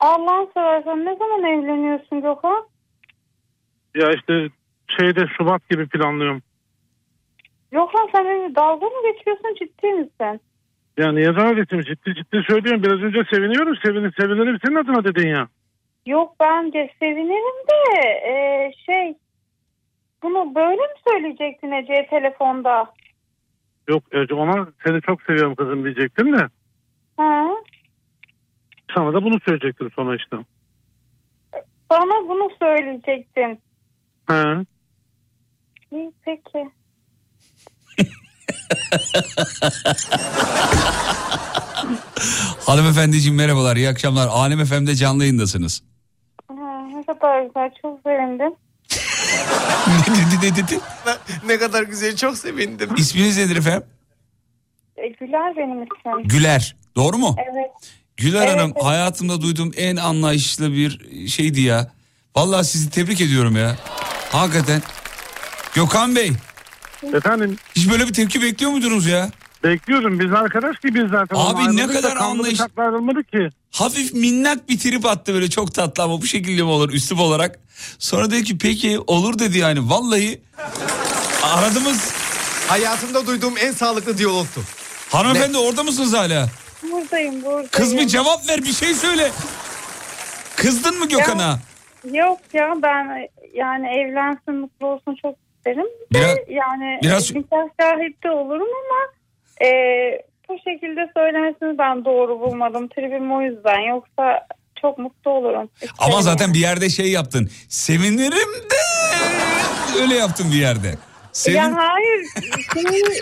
Allah'ın seversen ne zaman evleniyorsun Gökhan? Ya işte şeyde Şubat gibi planlıyorum. Gökhan sen benimle dalga mı geçiyorsun ciddi misin? Ya niye dalga geçeyim? Ciddi ciddi söylüyorum. Biraz önce seviniyorum. Sevin, sevinirim senin adına dedin ya. Yok bence sevinirim de ee, şey bunu böyle mi söyleyecektin Ece'ye telefonda? Yok Ece ona seni çok seviyorum kızım diyecektim de. Ha? Sana da bunu söyleyecektim işte. Bana bunu söyleyecektin. He. İyi peki. Hanımefendiciğim merhabalar iyi akşamlar. Alem FM'de canlı yayındasınız. Ha, ne kadar güzel çok sevindim. ne dedi ne dedi? ne kadar güzel çok sevindim. İsminiz nedir efendim? E, Güler benim ismim. Güler. Doğru mu? Evet. Güler Evet, Hanım evet. hayatımda duyduğum en anlayışlı bir şeydi ya. Vallahi sizi tebrik ediyorum ya. Hakikaten. Gökhan Bey. Efendim? Hiç böyle bir tepki bekliyor muydunuz ya? Bekliyorum biz arkadaş gibiyiz zaten. Abi ne kadar anlayış- ki. Hafif minnak bir trip attı böyle çok tatlı ama bu şekilde mi olur üslup olarak. Sonra dedi ki peki olur dedi yani. Vallahi aradığımız Hayatımda duyduğum en sağlıklı diyalogtu. hanımefendi orada mısınız hala? Buradayım buradayım. Kız bir cevap ver bir şey söyle. Kızdın mı Gökhan'a? Yok ya ben yani evlensin mutlu olsun çok isterim. Biraz- yani biraz- nikah şahit olurum ama e, bu şekilde söylemesini ben doğru bulmadım. Tribim o yüzden yoksa çok mutlu olurum. Ama İsterim zaten yani. bir yerde şey yaptın. Sevinirim de öyle yaptın bir yerde. Sevin... Ya hayır. şimdi-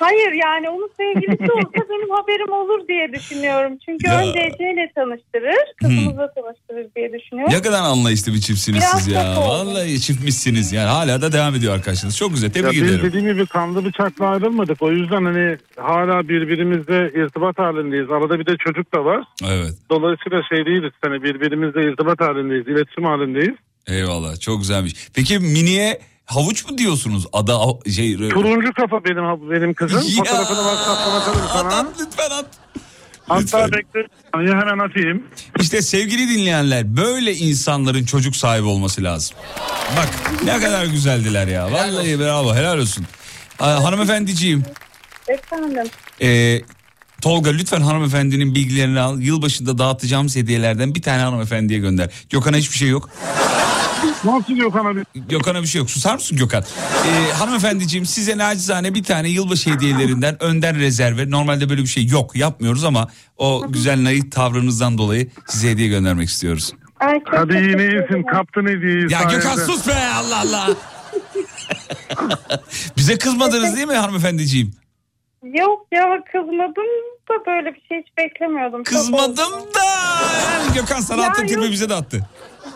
hayır yani onun sevgilisi olsa benim haberim olur diye düşünüyorum. Çünkü Ya. önce Ece ile tanıştırır, kızımızla tanıştırır diye düşünüyorum. Ne kadar anlayışlı bir çiftsiniz Biraz siz ya. oldu. Vallahi çiftmişsiniz yani. Hala da devam ediyor arkadaşınız. Çok güzel. Ya Tebrik biz ederim. dediğim gibi kanlı bıçakla ayrılmadık. O yüzden hani hala birbirimizle irtibat halindeyiz. Arada bir de çocuk da var. Evet. Dolayısıyla şey değiliz. Hani birbirimizle irtibat halindeyiz. iletişim halindeyiz. Eyvallah. Çok güzelmiş. Peki miniye havuç mu diyorsunuz? Ada şey Turuncu kafa benim benim kızım. Ya. Fotoğrafını WhatsApp'tan atarım sana. lütfen at. Hatta bekle. Hemen atayım. İşte sevgili dinleyenler böyle insanların çocuk sahibi olması lazım. Bak ne kadar güzeldiler ya. Vallahi bravo helal olsun. Aa, hanımefendiciğim Efendim. e, Tolga lütfen hanımefendinin bilgilerini al. Yılbaşında dağıtacağımız hediyelerden bir tane hanımefendiye gönder. Gökhan'a hiçbir şey yok. Nasıl Gökhan abi? Gökhan'a bir şey yok. Susar mısın Gökhan? Ee, hanımefendiciğim size nacizane bir tane yılbaşı hediyelerinden önden rezerve. Normalde böyle bir şey yok yapmıyoruz ama o güzel naif tavrınızdan dolayı size hediye göndermek istiyoruz. Ay, çok Hadi yine iyisin. Kaptın hediyeyi. Ya sayende. Gökhan sus be Allah Allah. Bize kızmadınız değil mi hanımefendiciğim? Yok ya kızmadım da böyle bir şey hiç beklemiyordum. Kızmadım da. Yani Gökhan sana attı tribi bize de attı.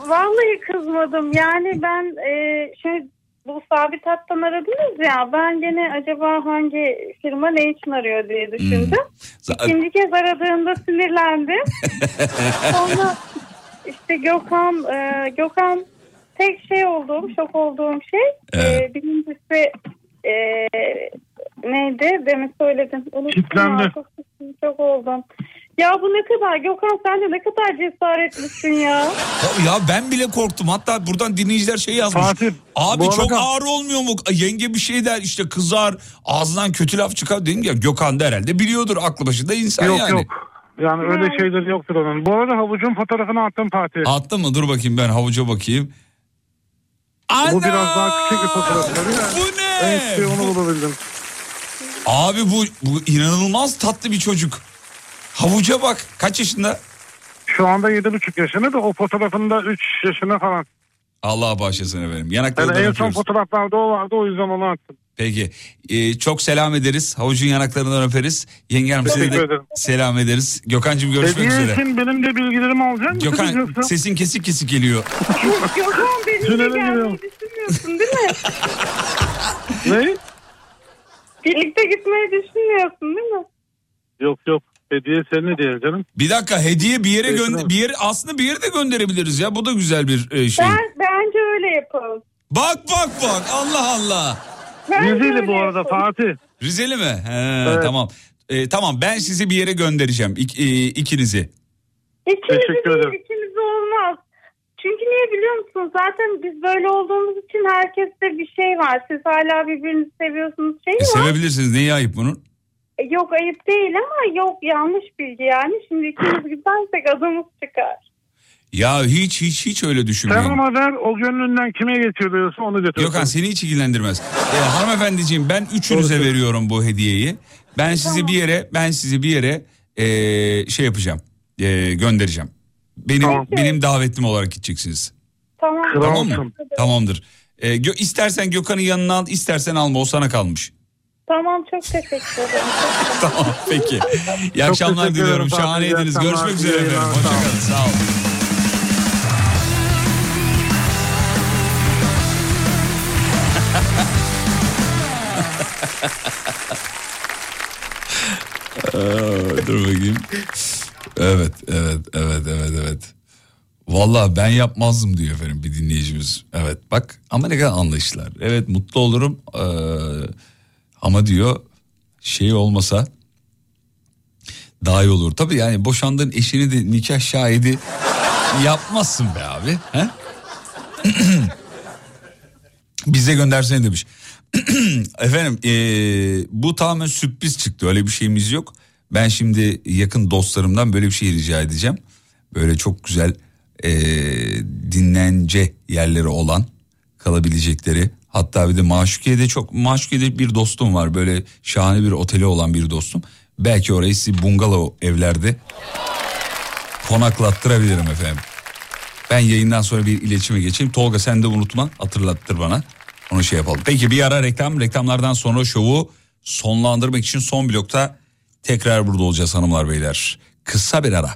Vallahi kızmadım. Yani ben e, şimdi bu sabit hattan aradınız ya. Ben gene acaba hangi firma ne için arıyor diye düşündüm. Hmm. İkinci kez aradığında sinirlendim. Sonra işte Gökhan, e, Gökhan tek şey olduğum, şok olduğum şey Evet. e, birincisi e, neydi? Demin söyledim. Unuttum Kitlendi. ya, Çok, çok oldum. Ya bu ne kadar Gökhan sen de ne kadar cesaretlisin ya. Ya- Ya ben bile korktum. Hatta buradan dinleyiciler şey yazmış. Fatih, Abi çok arada- ağır olmuyor mu? Yenge bir şey der işte kızar. Ağzından kötü laf çıkar. Dedim ya Gökhan da herhalde biliyordur aklı başında insan yok yani. yok. Yani öyle şeyler yoktur onun. Bu arada havucun fotoğrafını attım Fatih. Attı mı? Dur bakayım ben havuca bakayım. Ana! Bu biraz daha küçük bir fotoğraf. Bu ne? Ben işte onu bulabildim. Abi bu, bu inanılmaz tatlı bir çocuk. Havuca bak. Kaç yaşında? Şu anda 7,5 yaşında da o fotoğrafında 3 yaşında falan. Allah bağışlasın efendim. Yanakları Yani en son öpüyoruz. fotoğraflarda o vardı o yüzden onu attım. Peki. Ee, çok selam ederiz. Havucun yanaklarından öperiz. Yenge Hanım size Teşekkür de ederim. selam ederiz. Gökhan'cığım görüşmek Hediye üzere. için benim de bilgilerimi alacak mısın? Gökhan yoksa? sesin kesik kesik geliyor. Gökhan benimle Tünele gelmeyi giriyorum. düşünmüyorsun değil mi? Ne? Birlikte gitmeyi düşünmüyorsun değil mi? Yok yok. Hediye senin hediyen canım. Bir dakika hediye bir yere gönder bir yere aslında bir yere de gönderebiliriz ya. Bu da güzel bir e, şey. Ben, bence öyle yapalım. Bak bak bak Allah Allah. Bence Rizeli öyle bu arada yapalım. Fatih. Rizeli mi? He, Evet. Tamam. E, tamam ben sizi bir yere göndereceğim. İk, e, ikinizi. İkimizi Teşekkür değil, ederim. Çünkü niye biliyor musun? Zaten biz böyle olduğumuz için herkeste bir şey var. Siz hala birbirinizi seviyorsunuz şey E, var. sevebilirsiniz. Neyi ayıp bunun? E, Yok ayıp değil ama yok yanlış bilgi yani. Şimdi ikimiz gidersek adımız çıkar. Ya hiç hiç hiç öyle Sen düşünmeyin. ona ver o gönlünden kime geçiriyorsa onu götür. Gökhan seni hiç ilgilendirmez. E, hanımefendiciğim ben üçünüze Doğru. veriyorum bu hediyeyi. Ben sizi Tamam. bir yere ben sizi bir yere e, şey yapacağım. E, göndereceğim. Benim Tamam. benim davetlim olarak gideceksiniz. Tamam. Tamam mı? Tamamdır. E, gö- istersen Gökhan'ın yanına al, istersen alma. O sana kalmış. Tamam çok teşekkür ederim. Tamam. Peki. İyi akşamlar diliyorum. Şahaneydiniz. Görüşmek üzere efendim. Hoşçakalın. Sağ olun. Aa, Dur bakayım. Evet, evet, evet, evet, evet. Vallahi ben yapmazdım diyor efendim bir dinleyicimiz. Evet bak ama ne kadar anlayışlar. Evet mutlu olurum ee, ama diyor şey olmasa daha iyi olur. Tabii yani boşandığın eşini de nikah şahidi yapmazsın be abi. He? Bize göndersene demiş. Efendim ee, bu tamamen sürpriz çıktı öyle bir şeyimiz yok. Ben şimdi yakın dostlarımdan böyle bir şey rica edeceğim. Böyle çok güzel ee, dinlence yerleri olan kalabilecekleri hatta bir de Maşukiye'de çok Maşukiye'de bir dostum var böyle şahane bir oteli olan bir dostum. Belki orayı sizi bungalov evlerde konaklattırabilirim efendim. Ben yayından sonra bir iletişime geçeyim. Tolga sen de unutma hatırlattır bana. Onu şey yapalım. Peki bir ara reklam. Reklamlardan sonra şovu sonlandırmak için son blokta tekrar burada olacağız hanımlar beyler. Kısa bir ara.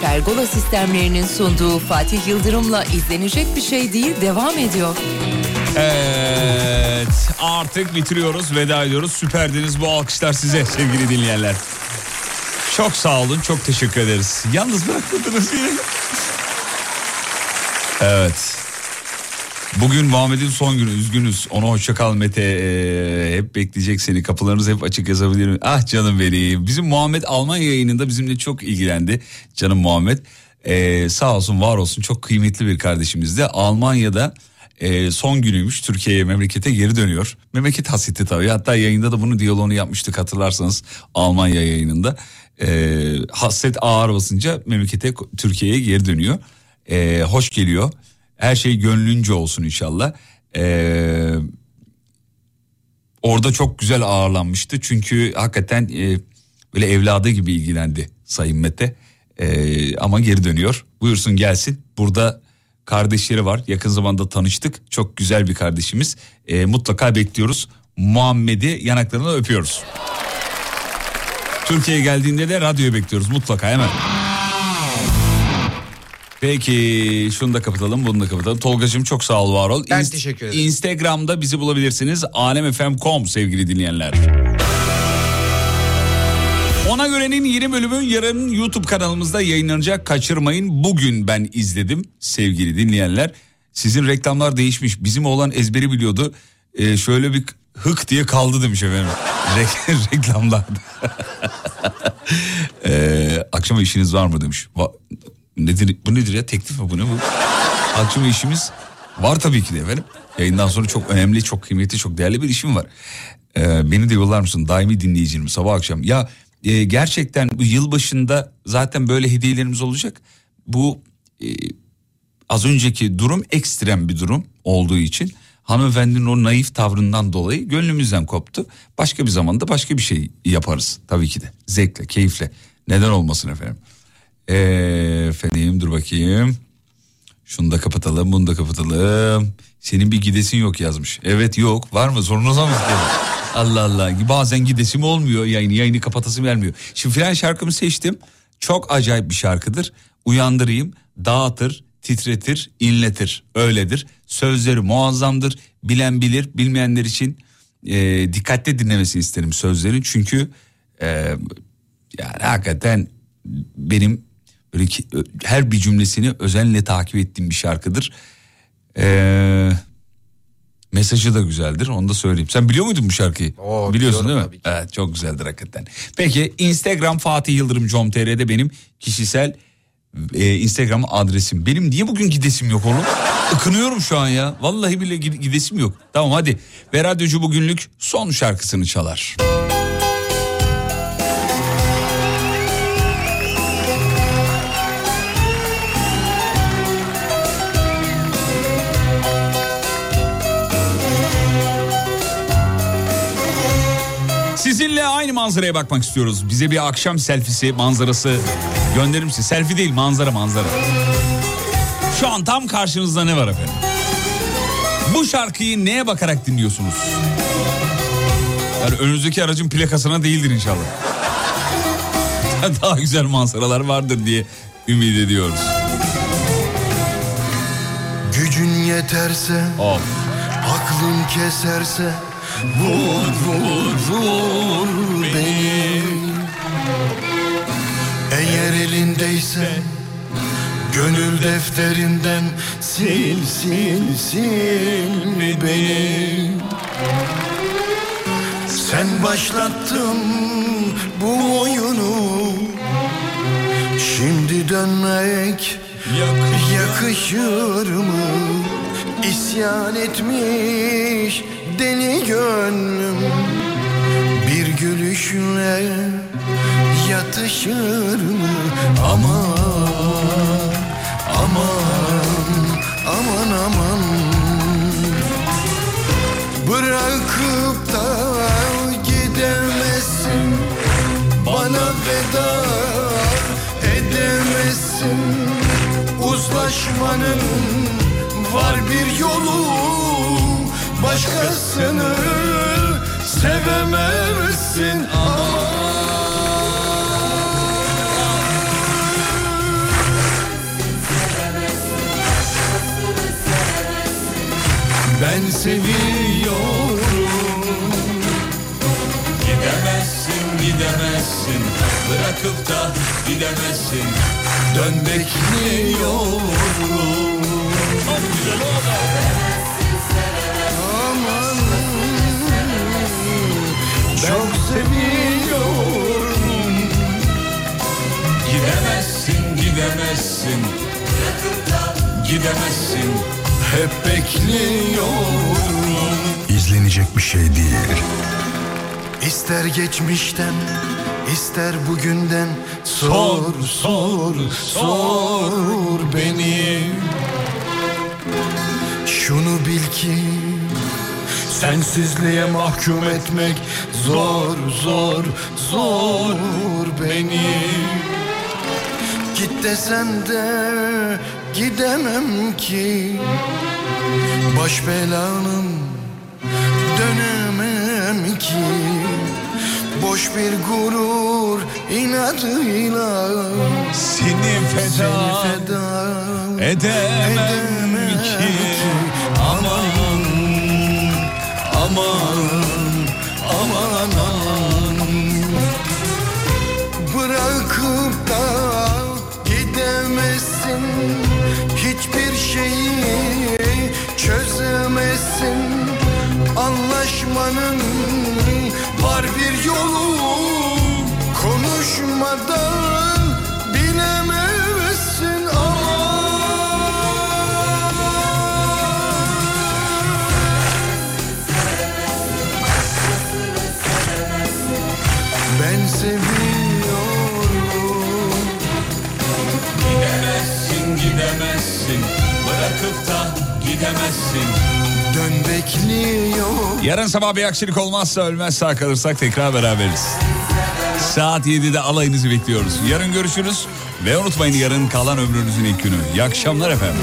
Pergola sistemlerinin sunduğu Fatih Yıldırım'la izlenecek bir şey değil devam ediyor. Evet artık bitiriyoruz veda ediyoruz. Süperdiniz bu alkışlar size sevgili dinleyenler. Çok sağ olun çok teşekkür ederiz. Yalnız bırakmadınız beni. Evet. Bugün Muhammed'in son günü üzgünüz. Ona hoşça kal Mete. Ee, hep bekleyecek seni. Kapılarınız hep açık yazabilirim. Ah canım benim. Bizim Muhammed Almanya yayınında bizimle çok ilgilendi. Canım Muhammed. Ee, sağ olsun var olsun çok kıymetli bir kardeşimiz de. Almanya'da e, son günüymüş. Türkiye'ye memlekete geri dönüyor. Memleket hasreti tabii. Hatta yayında da bunu diyaloğunu yapmıştık hatırlarsanız Almanya yayınında. Ee, hasret ağır basınca memlekete Türkiye'ye geri dönüyor. Ee, hoş geliyor. Her şey gönlünce olsun inşallah. Ee, orada çok güzel ağırlanmıştı. Çünkü hakikaten e, böyle evladı gibi ilgilendi Sayın Mete. Ee, ama geri dönüyor. Buyursun gelsin. Burada kardeşleri var. Yakın zamanda tanıştık. Çok güzel bir kardeşimiz. Ee, mutlaka bekliyoruz. Muhammed'i yanaklarına öpüyoruz. Türkiye'ye geldiğinde de radyoyu bekliyoruz mutlaka hemen. Peki şunu da kapatalım bunu da kapatalım. Tolgacığım çok sağ ol var ol. Ben İnst- teşekkür ederim. Instagram'da bizi bulabilirsiniz. alemfm.com sevgili dinleyenler. Ona görenin yeni bölümü yarın YouTube kanalımızda yayınlanacak. Kaçırmayın. Bugün ben izledim sevgili dinleyenler. Sizin reklamlar değişmiş. Bizim olan ezberi biliyordu. Ee, şöyle bir hık diye kaldı demiş efendim. Re- reklamlarda. ee, akşama işiniz var mı demiş. Va- nedir, bu nedir ya teklif mi bu ne bu? Akşama işimiz var tabii ki de efendim. Yayından sonra çok önemli, çok kıymetli, çok değerli bir işim var. Ee, beni de yollar mısın? Daimi dinleyicinim sabah akşam. Ya e, gerçekten bu yılbaşında zaten böyle hediyelerimiz olacak. Bu e, az önceki durum ekstrem bir durum olduğu için hanımefendinin o naif tavrından dolayı gönlümüzden koptu. Başka bir zamanda başka bir şey yaparız tabii ki de. Zevkle, keyifle. Neden olmasın efendim? Ee, efendim dur bakayım. Şunu da kapatalım, bunu da kapatalım. Senin bir gidesin yok yazmış. Evet yok. Var mı? Sorunuza mı gidelim? Allah Allah. Bazen gidesim olmuyor yayını. Yayını kapatasım gelmiyor. Şimdi filan şarkımı seçtim. Çok acayip bir şarkıdır. Uyandırayım, dağıtır, titretir, inletir. Öyledir. Sözleri muazzamdır. Bilen bilir, bilmeyenler için e, dikkatli dinlemesini isterim sözlerin. Çünkü e, yani hakikaten benim böyle ki, her bir cümlesini özenle takip ettiğim bir şarkıdır. Ee, mesajı da güzeldir onu da söyleyeyim. Sen biliyor muydun bu şarkıyı? Oo, Biliyorsun değil mi? Evet çok güzeldir hakikaten. Peki Instagram Fatih Yıldırım com.tr'de benim kişisel e, Instagram adresim. Benim niye bugün gidesim yok oğlum? Ikınıyorum şu an ya. Vallahi bile gide- gidesim yok. Tamam hadi. Ve radyocu bugünlük son şarkısını çalar. Sizinle aynı manzaraya bakmak istiyoruz. Bize bir akşam selfisi manzarası gönderir misin? Selfie değil manzara manzara. Şu an tam karşınızda ne var efendim? Bu şarkıyı neye bakarak dinliyorsunuz? Yani önünüzdeki aracın plakasına değildir inşallah. Daha güzel manzaralar vardır diye ümit ediyoruz. Gücün yeterse Of. Aklın keserse Vur vur vur beni. Eğer elindeyse Gönül defterinden Sil sil sil beni. Sen başlattın bu oyunu. Şimdi dönmek yakışır. mı? İsyan etmiş deli gönlüm. Bir gülüşle yatışır mı? Aman, aman, aman aman. Bırakıp da gidemezsin. Bana veda edemezsin. Uzlaşmanın var bir yolu Başkasını sevemezsin. Ben seviyorum. Gidemezsin gidemezsin. Bırakıp da gidemezsin. Dön bekliyorum. Çok güzel oldu Aman Çok seviyorum. Gidemezsin gidemezsin. Gidemezsin. Hep bekliyorum. İzlenecek bir şey değil. İster geçmişten ister bugünden. Sor sor sor beni. Şunu bil ki Sensizliğe mahkum etmek Zor zor zor beni. Git desen de gidemem ki. Baş belanım dönemem ki. Boş bir gurur inadıyla Seni feda, Seni feda edemem ki. Aman aman aman aman. Bırakıp da gidemezsin Hiçbir şeyi çözemezsin Anlaşmanın var bir yolu. Konuşmadan seviyorum Gidemezsin gidemezsin Bırakıp da gidemezsin Dön bekliyor Yarın sabah bir aksilik olmazsa ölmez sağ kalırsak tekrar beraberiz. Saat 7'de alayınızı bekliyoruz. Yarın görüşürüz ve unutmayın yarın kalan ömrünüzün ilk günü. İyi akşamlar efendim.